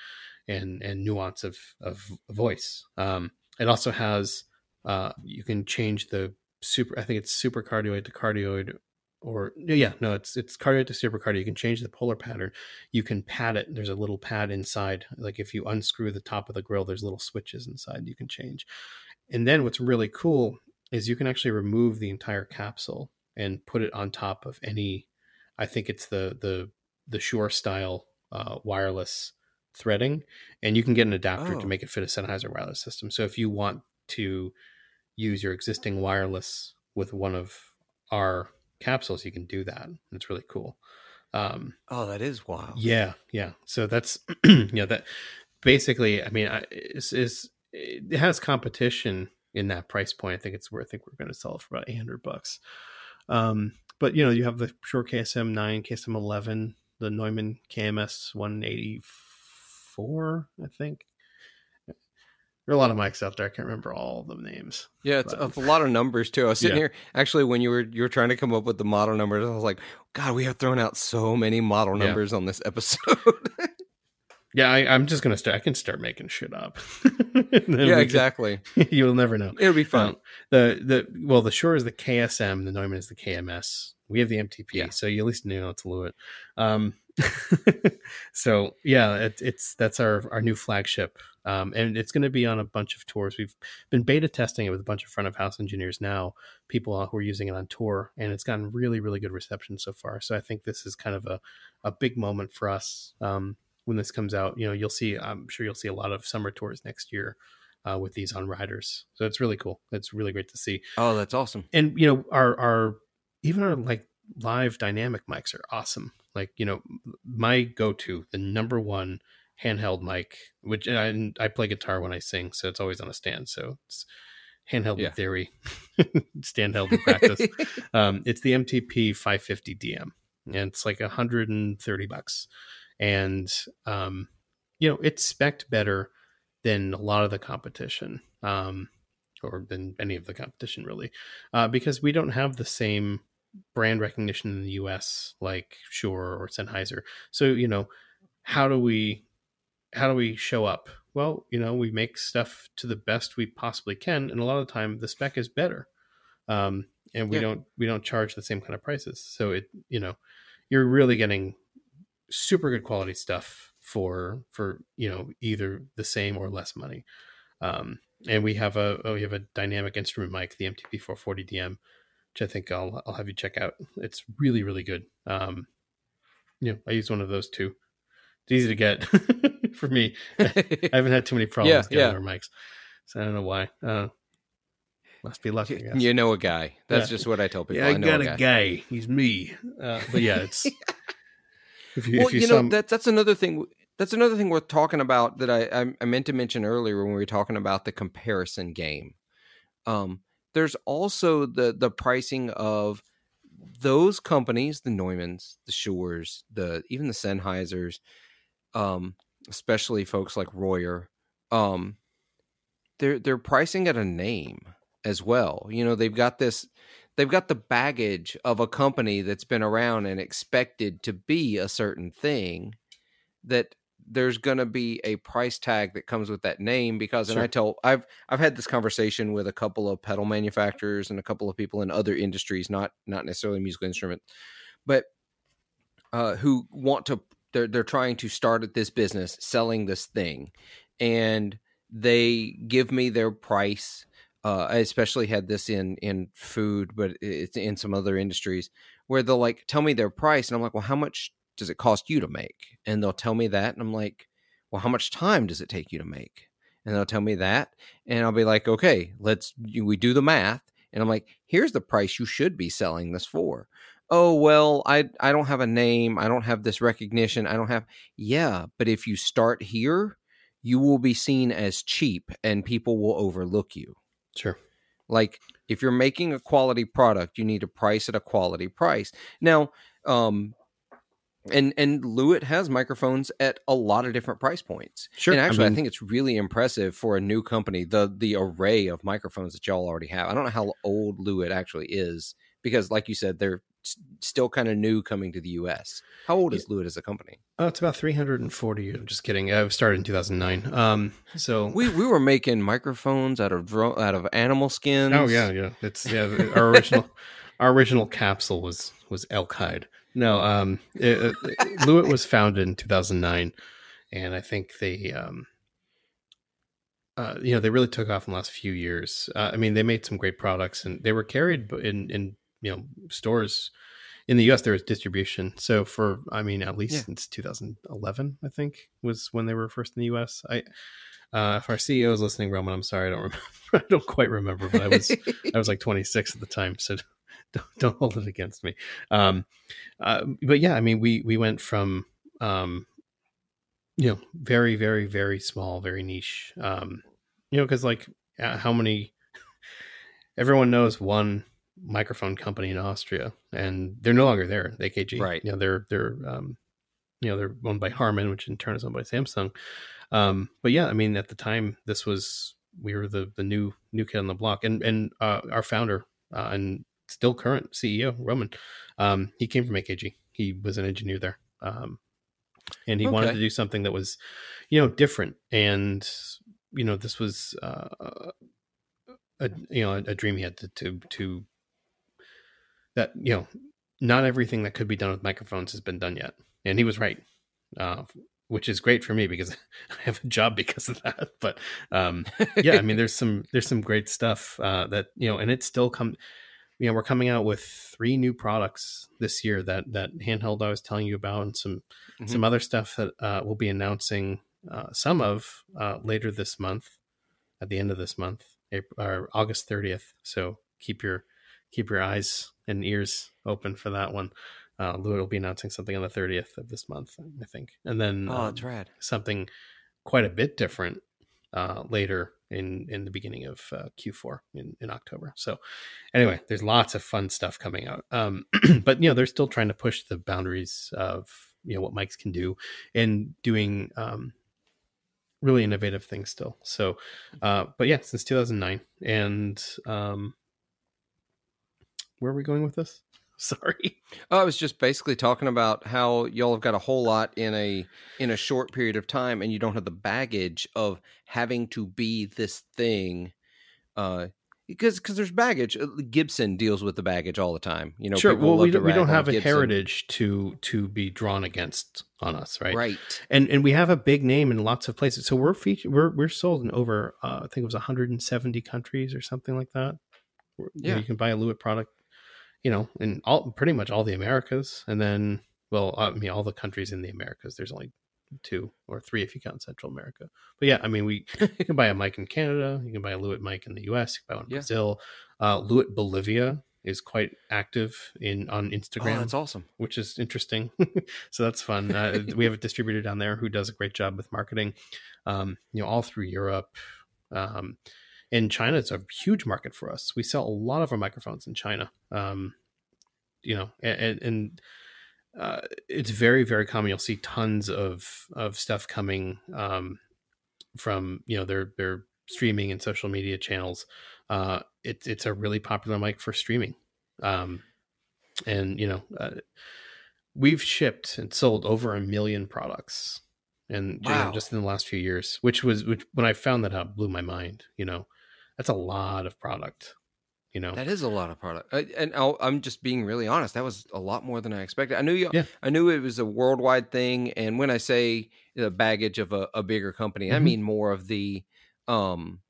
and and nuance of of voice. Um, it also has uh, you can change the super. I think it's super cardioid to cardioid, or yeah, no, it's it's cardioid to super cardioid. You can change the polar pattern. You can pad it. There's a little pad inside. Like if you unscrew the top of the grill, there's little switches inside you can change. And then what's really cool is you can actually remove the entire capsule and put it on top of any. I think it's the the the Shure style uh, wireless threading, and you can get an adapter oh. to make it fit a Sennheiser wireless system. So if you want to use your existing wireless with one of our capsules, you can do that. It's really cool. Um, oh, that is wild. Yeah, yeah. So that's you know that basically. I mean, is is it has competition in that price point. I think it's where I think we're going to sell it for about eight hundred bucks. Um, but you know, you have the Shure KSM nine, KSM eleven, the Neumann KMS one eighty four, I think. There are a lot of mics out there. I can't remember all the names. Yeah, it's but... a lot of numbers too. I was sitting yeah. here actually when you were you were trying to come up with the model numbers. I was like, God, we have thrown out so many model numbers yeah. on this episode. yeah, I, am just gonna start. I can start making shit up. yeah, exactly. Can, you'll never know. It'll be fun. Um, the the well, the Shure is the KSM. The Neumann is the KMS. We have the MTP, yeah. so you at least know it's Lewitt. Um, so yeah, it, it's that's our our new flagship, um, and it's going to be on a bunch of tours. We've been beta testing it with a bunch of front of house engineers now, people who are using it on tour, and it's gotten really really good reception so far. So I think this is kind of a a big moment for us um, when this comes out. You know, you'll see. I'm sure you'll see a lot of summer tours next year uh, with these on riders. So it's really cool. It's really great to see. Oh, that's awesome. And you know, our our even our like live dynamic mics are awesome. Like you know, my go to the number one handheld mic, which I, I play guitar when I sing, so it's always on a stand. So it's handheld Yeah. in theory, stand held in practice. um, it's the MTP 550 DM, and it's like 130 bucks, and um, you know it's spec better than a lot of the competition, um, or than any of the competition really, uh, because we don't have the same brand recognition in the U.S. like Shure or Sennheiser. So you know, how do we how do we show up? Well, you know, we make stuff to the best we possibly can, and a lot of the time the spec is better. Um, and we Yeah. don't we don't charge the same kind of prices. So it you know, you're really getting super good quality stuff for for you know either the same or less money. Um, and we have a we have a dynamic instrument mic, the MTP 440 DM, which I think I'll I'll have you check out. It's really really good. Um, you know, I use one of those too. It's easy to get for me. I haven't had too many problems Yeah, getting our mics, so I don't know why. Uh, must be lucky. I you know a guy. That's Yeah. just what I tell people. yeah, I, know got a guy. guy. He's me. Uh, but yeah, it's. if you, well, if you, you, know that's that's another thing. That's another thing worth talking about that I, I I meant to mention earlier when we were talking about the comparison game. Um, there's also the the pricing of those companies, the Neumanns, the Shures, the even the Sennheisers, um, especially folks like Royer. Um, they're they're pricing at a name as well. You know, they've got this they've got the baggage of a company that's been around and expected to be a certain thing that there's going to be a price tag that comes with that name because and Sure. I tell I've I've had this conversation with a couple of pedal manufacturers and a couple of people in other industries not not necessarily musical instrument but uh who want to they're they're trying to start at this business selling this thing and they give me their price uh, I especially had this in in food, but it's in some other industries where they'll like tell me their price, and I'm like, well, how much does it cost you to make? And they'll tell me that, and I'm like, well, how much time does it take you to make? And they'll tell me that, and I'll be like, okay, let's we do the math, and I'm like, here's the price you should be selling this for. Oh well, I I don't have a name, I don't have this recognition, I don't have yeah, but if you start here, you will be seen as cheap, and people will overlook you. sure. Like if you're making a quality product, you need to price at a quality price. Now, um and and Lewitt has microphones at a lot of different price points. Sure. And actually, I, mean- think it's really impressive for a new company the the array of microphones that y'all already have. I don't know how old Lewitt actually is because, like you said, they're still kind of new coming to the U.S. How old is Lewitt as a company? Oh, it's about 340. I'm just kidding. I started in 2009. Um, so We we were making microphones out of dro- out of animal skins. Oh yeah, yeah. It's yeah. Our original, our original capsule was was elk hide. No, um, it, it, Lewitt was founded in 2009, and I think they, um, uh, you know, they really took off in the last few years. Uh, I mean, they made some great products, and they were carried in in you know stores in the U.S. There was distribution. So for I mean, at least Yeah. since 2011, I think was when they were first in the U.S. I. Uh, if our CEO is listening, Roman, I'm sorry, I don't remember. I don't quite remember, but I was I was like 26 at the time, so don't, don't hold it against me. Um, uh, but yeah, I mean, we we went from um, you know very very very small, very niche. Um, you know, because like uh, how many everyone knows one microphone company in Austria, and they're no longer there. AKG, Right. You know, they're they're um, you know they're owned by Harman, which in turn is owned by Samsung. Um, but yeah, I mean, at the time, this was we were the the new new kid on the block, and and uh, our founder uh, and still current CEO Roman, um, he came from AKG. He was an engineer there, um, and he wanted to do something that was, you know, different. And you know, this was uh, a you know a, a dream he had to to to that you know not everything that could be done with microphones has been done yet, and he was right. Uh, which is great for me because I have a job because of that. But um, yeah, I mean, there's some there's some great stuff uh, that you know, and it still come. You know, we're coming out with three new products this year. That that handheld I was telling you about, and some Mhm. some other stuff that uh, we'll be announcing uh, some of uh, later this month. at the end of this month, April, or August 30th. So keep your keep your eyes and ears open for that one. Uh, Lewitt will be announcing something on the 30th of this month, I think, and then Oh, um, that's rad. something quite a bit different uh, later in in the beginning of uh, Q4 in, in October. So anyway, there's lots of fun stuff coming out. Um, but you know, they're still trying to push the boundaries of you know what mics can do and doing um, really innovative things still. So, uh, but yeah, since 2009, and um, where are we going with this? Sorry. Oh, I was just basically talking about how y'all have got a whole lot in a in a short period of time, and you don't have the baggage of having to be this thing. Uh, because because there's baggage. Uh, Gibson deals with the baggage all the time. You know, sure. Well, we don't, we don't have a Gibson. heritage to to be drawn against on us, right? right? and and we have a big name in lots of places. So we're featured. We're we're sold in over uh, I think it was 170 countries or something like that. Where, you know, Yeah. you can buy a Lewitt product, you know, in all pretty much all the Americas, and then well, I mean all the countries in the Americas. There's only two or three if you count Central America. But yeah, I mean we you can buy a mic in Canada, you can buy a Lewitt mic in the U.S., you can buy one in Yeah. Brazil. Uh, Lewitt Bolivia is quite active in on Oh, Instagram that's awesome. which is interesting. so that's fun. Uh, we have a distributor down there who does a great job with marketing. Um, you know, all through Europe. Um, in China, it's a huge market for us. We sell a lot of our microphones in China. Um, you know, and, and uh, it's very, very common. You'll see tons of of stuff coming um, from you know their their streaming and social media channels. Uh, it's it's a really popular mic for streaming. Um, and you know uh, we've shipped and sold over a million products and you know, just in the last few years which was which when i found that out blew my mind you know that's a lot of product you know That is a lot of product, I, and I'll, I'm just being really honest. That was a lot more than I expected. I knew you. Yeah. I knew it was a worldwide thing, and when I say the baggage of a, a bigger company, I Mhm. mean more of the, um,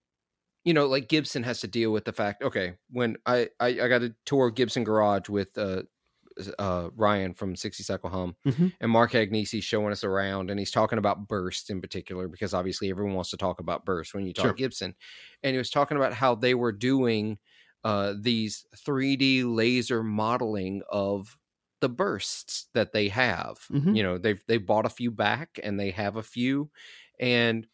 you know, like Gibson has to deal with the fact. Okay, when I I, I got a tour of Gibson Garage with uh, uh Ryan from 60 Cycle Hum, Mhm. and Mark Agnesi showing us around, and he's talking about burst in particular because obviously everyone wants to talk about burst when you talk Sure. Gibson, and he was talking about how they were doing uh, these 3D laser modeling of the bursts that they have. Mhm. You know, they've they bought a few back and they have a few. And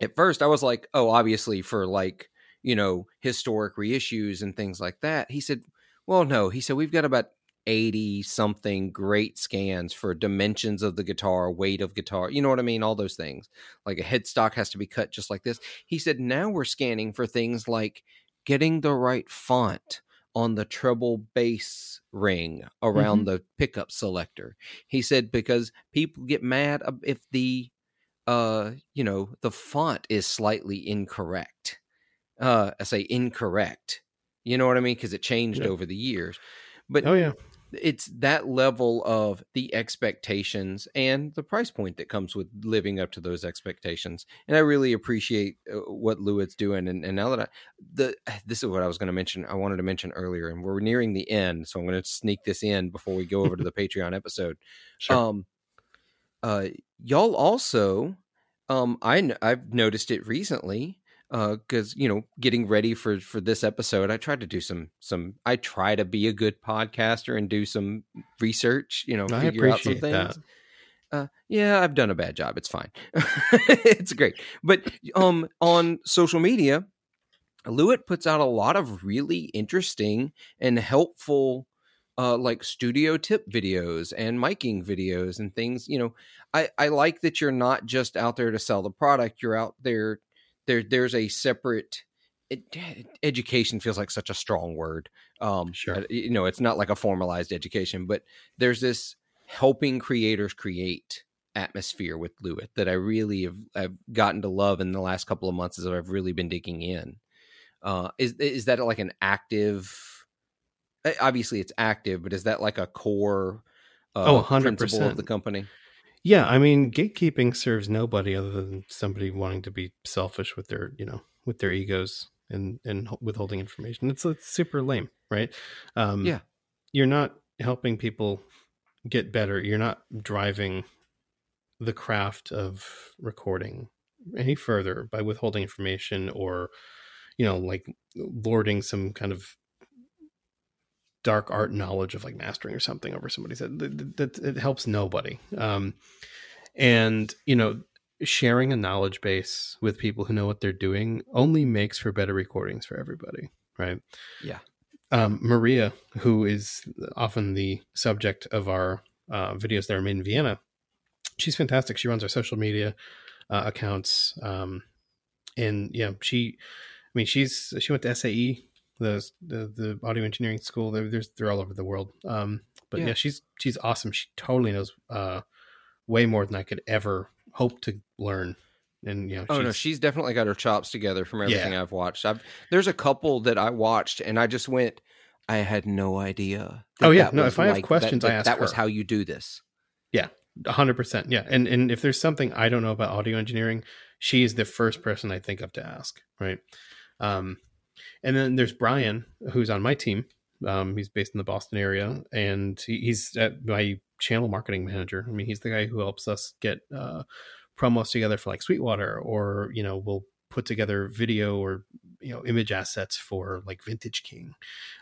at first I was like, oh, obviously for like, you know, historic reissues and things like that. He said, well, no. He said, we've got about 80 something great scans for dimensions of the guitar, weight of guitar, you know what I mean? All those things. Like a headstock has to be cut just like this. He said, now we're scanning for things like getting the right font on the treble bass ring around the pickup selector. He said because people get mad if the uh you know the font is slightly incorrect. Uh I say incorrect. You know what I mean because it changed Yeah. over the years. But oh yeah it's that level of the expectations and the price point that comes with living up to those expectations and i really appreciate uh, what lewitt's doing and, and now that i the this is what i was going to mention i wanted to mention earlier and we're nearing the end so i'm going to sneak this in before we go over to the patreon episode. Sure. Um uh y'all also um i i've noticed it recently uh because you know getting ready for for this episode i tried to do some some i try to be a good podcaster and do some research you know i figure out some appreciate things that uh, yeah, I've done a bad job. It's fine. it's great. But um, on social media, Lewitt puts out a lot of really interesting and helpful, uh, like studio tip videos and miking videos and things. You know, I I like that you're not just out there to sell the product. You're out there. There, there's a separate. It, education feels like such a strong word. Um, Sure. uh, You know, it's not like a formalized education, but there's this helping creators create atmosphere with Lewitt that I really have, I've gotten to love in the last couple of months as I've really been digging in. Uh, is is that like an active? eh, Obviously, it's active, but is that like a core? Uh, Oh, 100%. principle of the company. Yeah i mean gatekeeping serves nobody other than somebody wanting to be selfish with their you know with their egos and and withholding information. It's, it's super lame right? Um Yeah. you're not helping people get better. You're not driving the craft of recording any further by withholding information or you know like lording some kind of dark art knowledge of like mastering or something over somebody's head that, that it helps nobody. Um and you know sharing a knowledge base with people who know what they're doing only makes for better recordings for everybody right? Yeah. um, maria who is often the subject of our uh, videos that are made in vienna she's fantastic. She runs our social media uh, accounts um, and yeah she i mean she's she went to sae the the, the audio engineering school they're, there's they're all over the world um, but yeah. Yeah. she's she's awesome she totally knows uh, way more than i could ever hope to learn and you know Oh no, she's definitely got her chops together from everything Yeah. I've watched. I've there's a couple that I watched and I just went, I had no idea. that Oh, yeah. that No, was if I have like- questions, that, I ask That was her. how you do this. Yeah, hundred percent. Yeah. And and if there's something I don't know about audio engineering, she's the first person I think of to ask. Right. Um, and then there's Brian, who's on my team. Um, he's based in the Boston area, and he, he's my channel marketing manager. I mean, he's the guy who helps us get uh, promos together for like Sweetwater, or you know, we'll put together video or you know image assets for like Vintage King.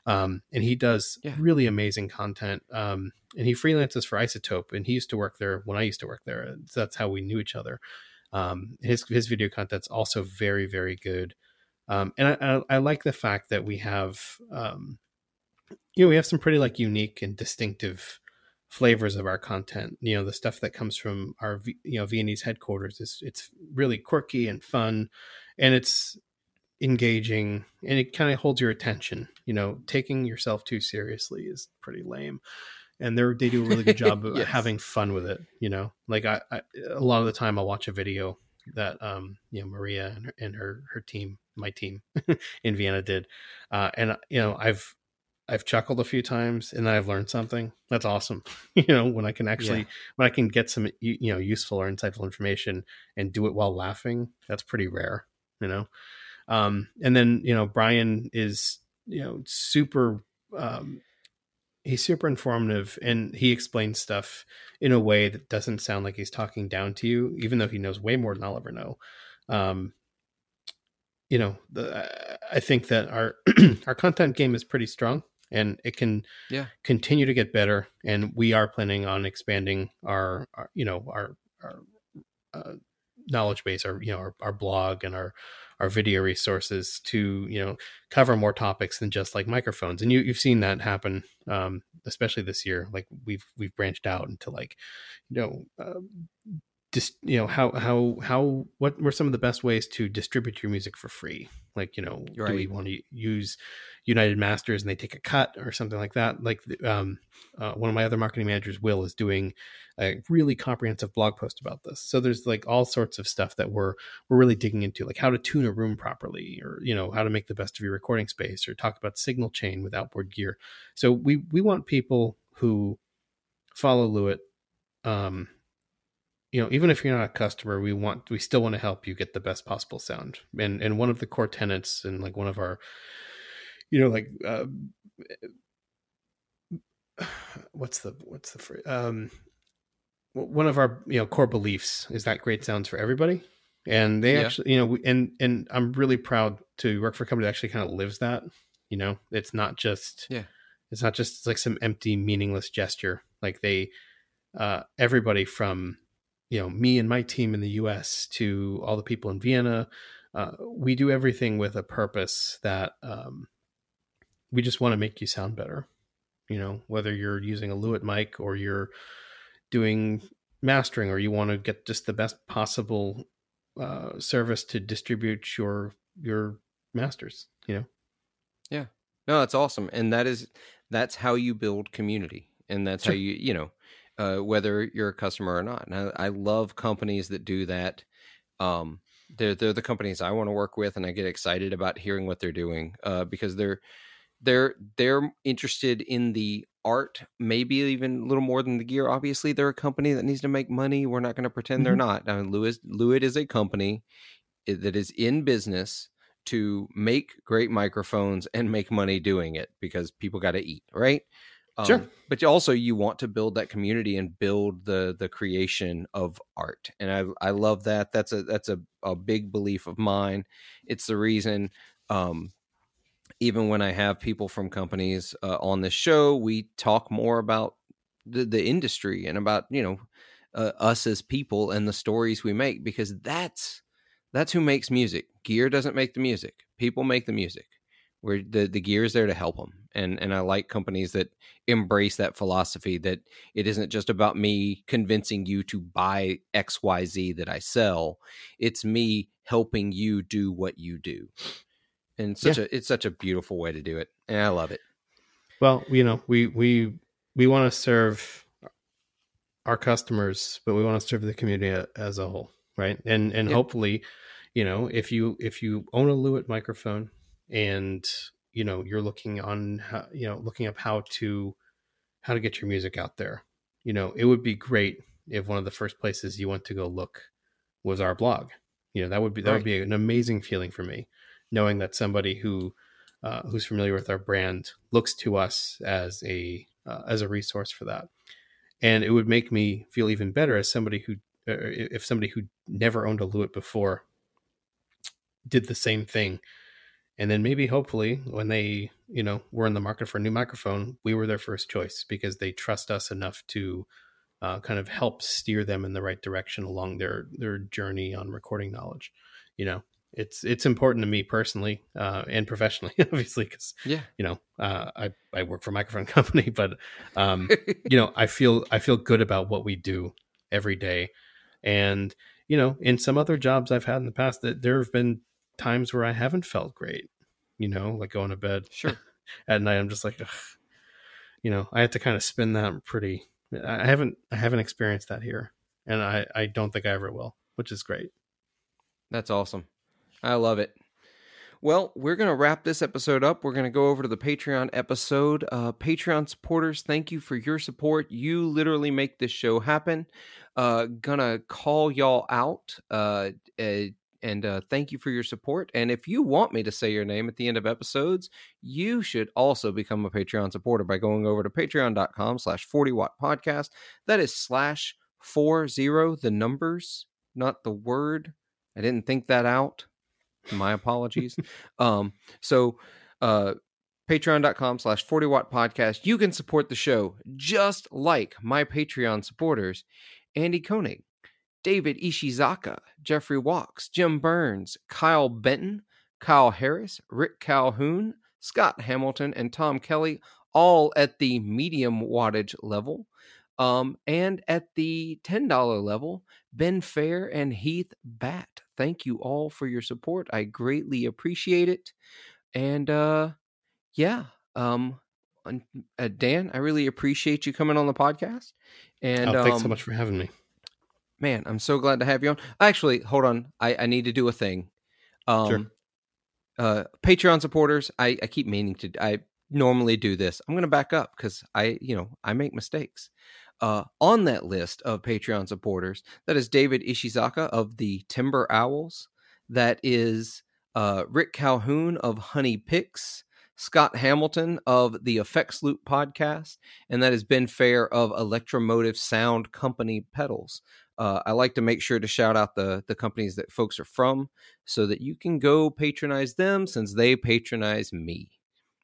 Um, and he does Yeah. really amazing content. Um, and he freelances for iZotope, and he used to work there when I used to work there. So that's how we knew each other. Um, his his video content's also very very good. Um, and I, I, I like the fact that we have, um, you know, we have some pretty like unique and distinctive flavors of our content. You know, the stuff that comes from our, you know, Viennese headquarters is it's really quirky and fun, and it's engaging, and it kind of holds your attention. You know, taking yourself too seriously is pretty lame. And they're they do a really good job of Yes. having fun with it. You know, like I, I a lot of the time I'll watch a video that um you know Maria and her, and her her team my team in Vienna did. Uh and you know I've I've chuckled a few times and then I've learned something. That's awesome. You know when I can actually Yeah. when I can get some you you know useful or insightful information and do it while laughing that's pretty rare you know? Um and then you know Brian is you know super um he's super informative and he explains stuff in a way that doesn't sound like he's talking down to you, even though he knows way more than I'll ever know. Um, you know, the, I think that our our content game is pretty strong, and it can Yeah. continue to get better. And we are planning on expanding our, our you know our our uh, knowledge base, our you know our, our blog and our our video resources to you know cover more topics than just like microphones. And you you've seen that happen, um, especially this year. Like we've we've branched out into like you know. Uh, just you know how how how what were some of the best ways to distribute your music for free? Like you know do we want to use UnitedMasters and they take a cut or something like that? Like um uh, one of my other marketing managers will is doing a really comprehensive blog post about this. So there's like all sorts of stuff that we're we're really digging into like how to tune a room properly or you know how to make the best of your recording space or talk about signal chain with outboard gear. So we we want people who follow Lewitt um you know even if you're not a customer we want we still want to help you get the best possible sound and and one of the core tenets and like one of our you know like uh what's the what's the phrase um one of our you know core beliefs is that great sounds for everybody and they Yeah. actually you know we- and and i'm really proud to work for a company that actually kind of lives that you know it's not just Yeah. it's not just like some empty meaningless gesture like they uh everybody from you know me and my team in the us to all the people in vienna uh, we do everything with a purpose that um, we just want to make you sound better you know whether you're using a Lewitt mic or you're doing mastering or you want to get just the best possible uh, service to distribute your your masters you know Yeah. No, that's awesome, and that is that's how you build community, and that's how you you know uh, whether you're a customer or not. And I, I love companies that do that. Um, they're they're the companies I want to work with, and I get excited about hearing what they're doing uh, because they're they're they're interested in the art, maybe even a little more than the gear. Obviously, they're a company that needs to make money. We're not going to pretend they're Mhm. not. I mean, Lewis Lewitt is a company that is in business to make great microphones and make money doing it because people got to eat, right? Um, Sure. But also you want to build that community and build the the creation of art, and I I love that. That's a that's a a big belief of mine. It's the reason. Um, even when I have people from companies uh, on this show, we talk more about the, the industry and about you know uh, us as people and the stories we make because that's that's who makes music. Gear doesn't make the music; people make the music. Where the the gear is there to help them, and and I like companies that embrace that philosophy that it isn't just about me convincing you to buy X Y Z that I sell. It's me helping you do what you do, and such a it's such a beautiful way to do it, and I love it. Well, you know, we we we want to serve our customers, but we want to serve the community as a whole, right? And and Yeah. hopefully, you know, if you if you own a Lewitt microphone and you know you're looking on how you know looking up how to how to get your music out there, you know, it would be great if one of the first places you went to go look was our blog. You know, that would be that Right. would be an amazing feeling for me, knowing that somebody who uh, who's familiar with our brand looks to us as a uh, as a resource for that and it would make me feel even better as somebody who uh, if somebody who never owned a Lewitt before did the same thing and then maybe hopefully when they you know were in the market for a new microphone we were their first choice because they trust us enough to uh, kind of help steer them in the right direction along their their journey on recording knowledge you know? It's it's important to me personally uh, and professionally obviously because Yeah, you know uh, I, I work for a microphone company but um, you know i feel i feel good about what we do every day. And you know in some other jobs i've had in the past that there have been times where i haven't felt great you know like going to bed sure. at night i'm just like Ugh. you know i had to kind of spin that pretty i haven't i haven't experienced that here and i i don't think i ever will which is great That's awesome. I love it. Well, we're going to wrap this episode up. We're going to go over to the Patreon episode. Uh, Patreon supporters, thank you for your support. You literally make this show happen. Uh, gonna call y'all out. Uh, uh, and uh, thank you for your support. And if you want me to say your name at the end of episodes, you should also become a Patreon supporter by going over to patreon.com slash 40 watt podcast. That is slash four zero, the numbers, not the word. I didn't think that out. My apologies. um, so uh patreon.com slash 40 watt podcast. You can support the show just like my Patreon supporters, Andy Koenig, David Ishizaka, Jeffrey Walks, Jim Burns, Kyle Benton, Kyle Harris, Rick Calhoun, Scott Hamilton, and Tom Kelly, all at the medium wattage level. Um, and at the $10 level, Ben Fair and Heath Bat. Thank you all for your support. I greatly appreciate it. And uh yeah, um uh, Dan, I really appreciate you coming on the podcast. And oh, thanks so um, much for having me man, I'm so glad to have you on. Actually, hold on. I, I need to do a thing. Um Sure. uh Patreon supporters, I, I keep meaning to I normally do this. I'm gonna back up because I, you know, I make mistakes. Uh, on that list of Patreon supporters, that is David Ishizaka of the Timber Owls. That is uh, Rick Calhoun of Honey Picks, Scott Hamilton of the Effects Loop podcast, and that is Ben Fair of Electromotive Sound Company Pedals. Uh, I like to make sure to shout out the the companies that folks are from, so that you can go patronize them since they patronize me.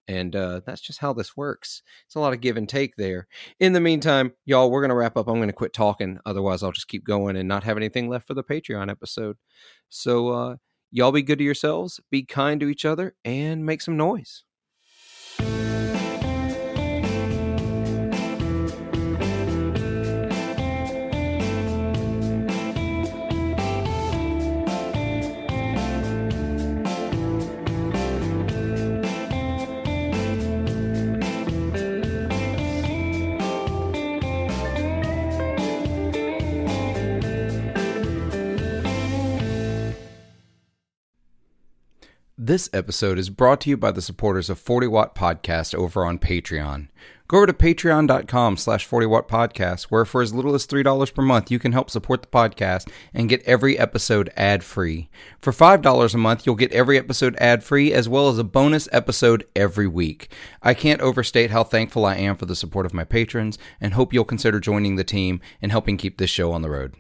And uh, that's just how this works. It's a lot of give and take there. In the meantime, y'all, we're going to wrap up. I'm going to quit talking. Otherwise, I'll just keep going and not have anything left for the Patreon episode. So, uh, y'all be good to yourselves, be kind to each other, and make some noise. This episode is brought to you by the supporters of 40 Watt Podcast over on Patreon. Go over to patreon.com slash 40 watt podcast, where for as little as $3 per month, you can help support the podcast and get every episode ad free. For $5 a month, you'll get every episode ad free as well as a bonus episode every week. I can't overstate how thankful I am for the support of my patrons and hope you'll consider joining the team and helping keep this show on the road.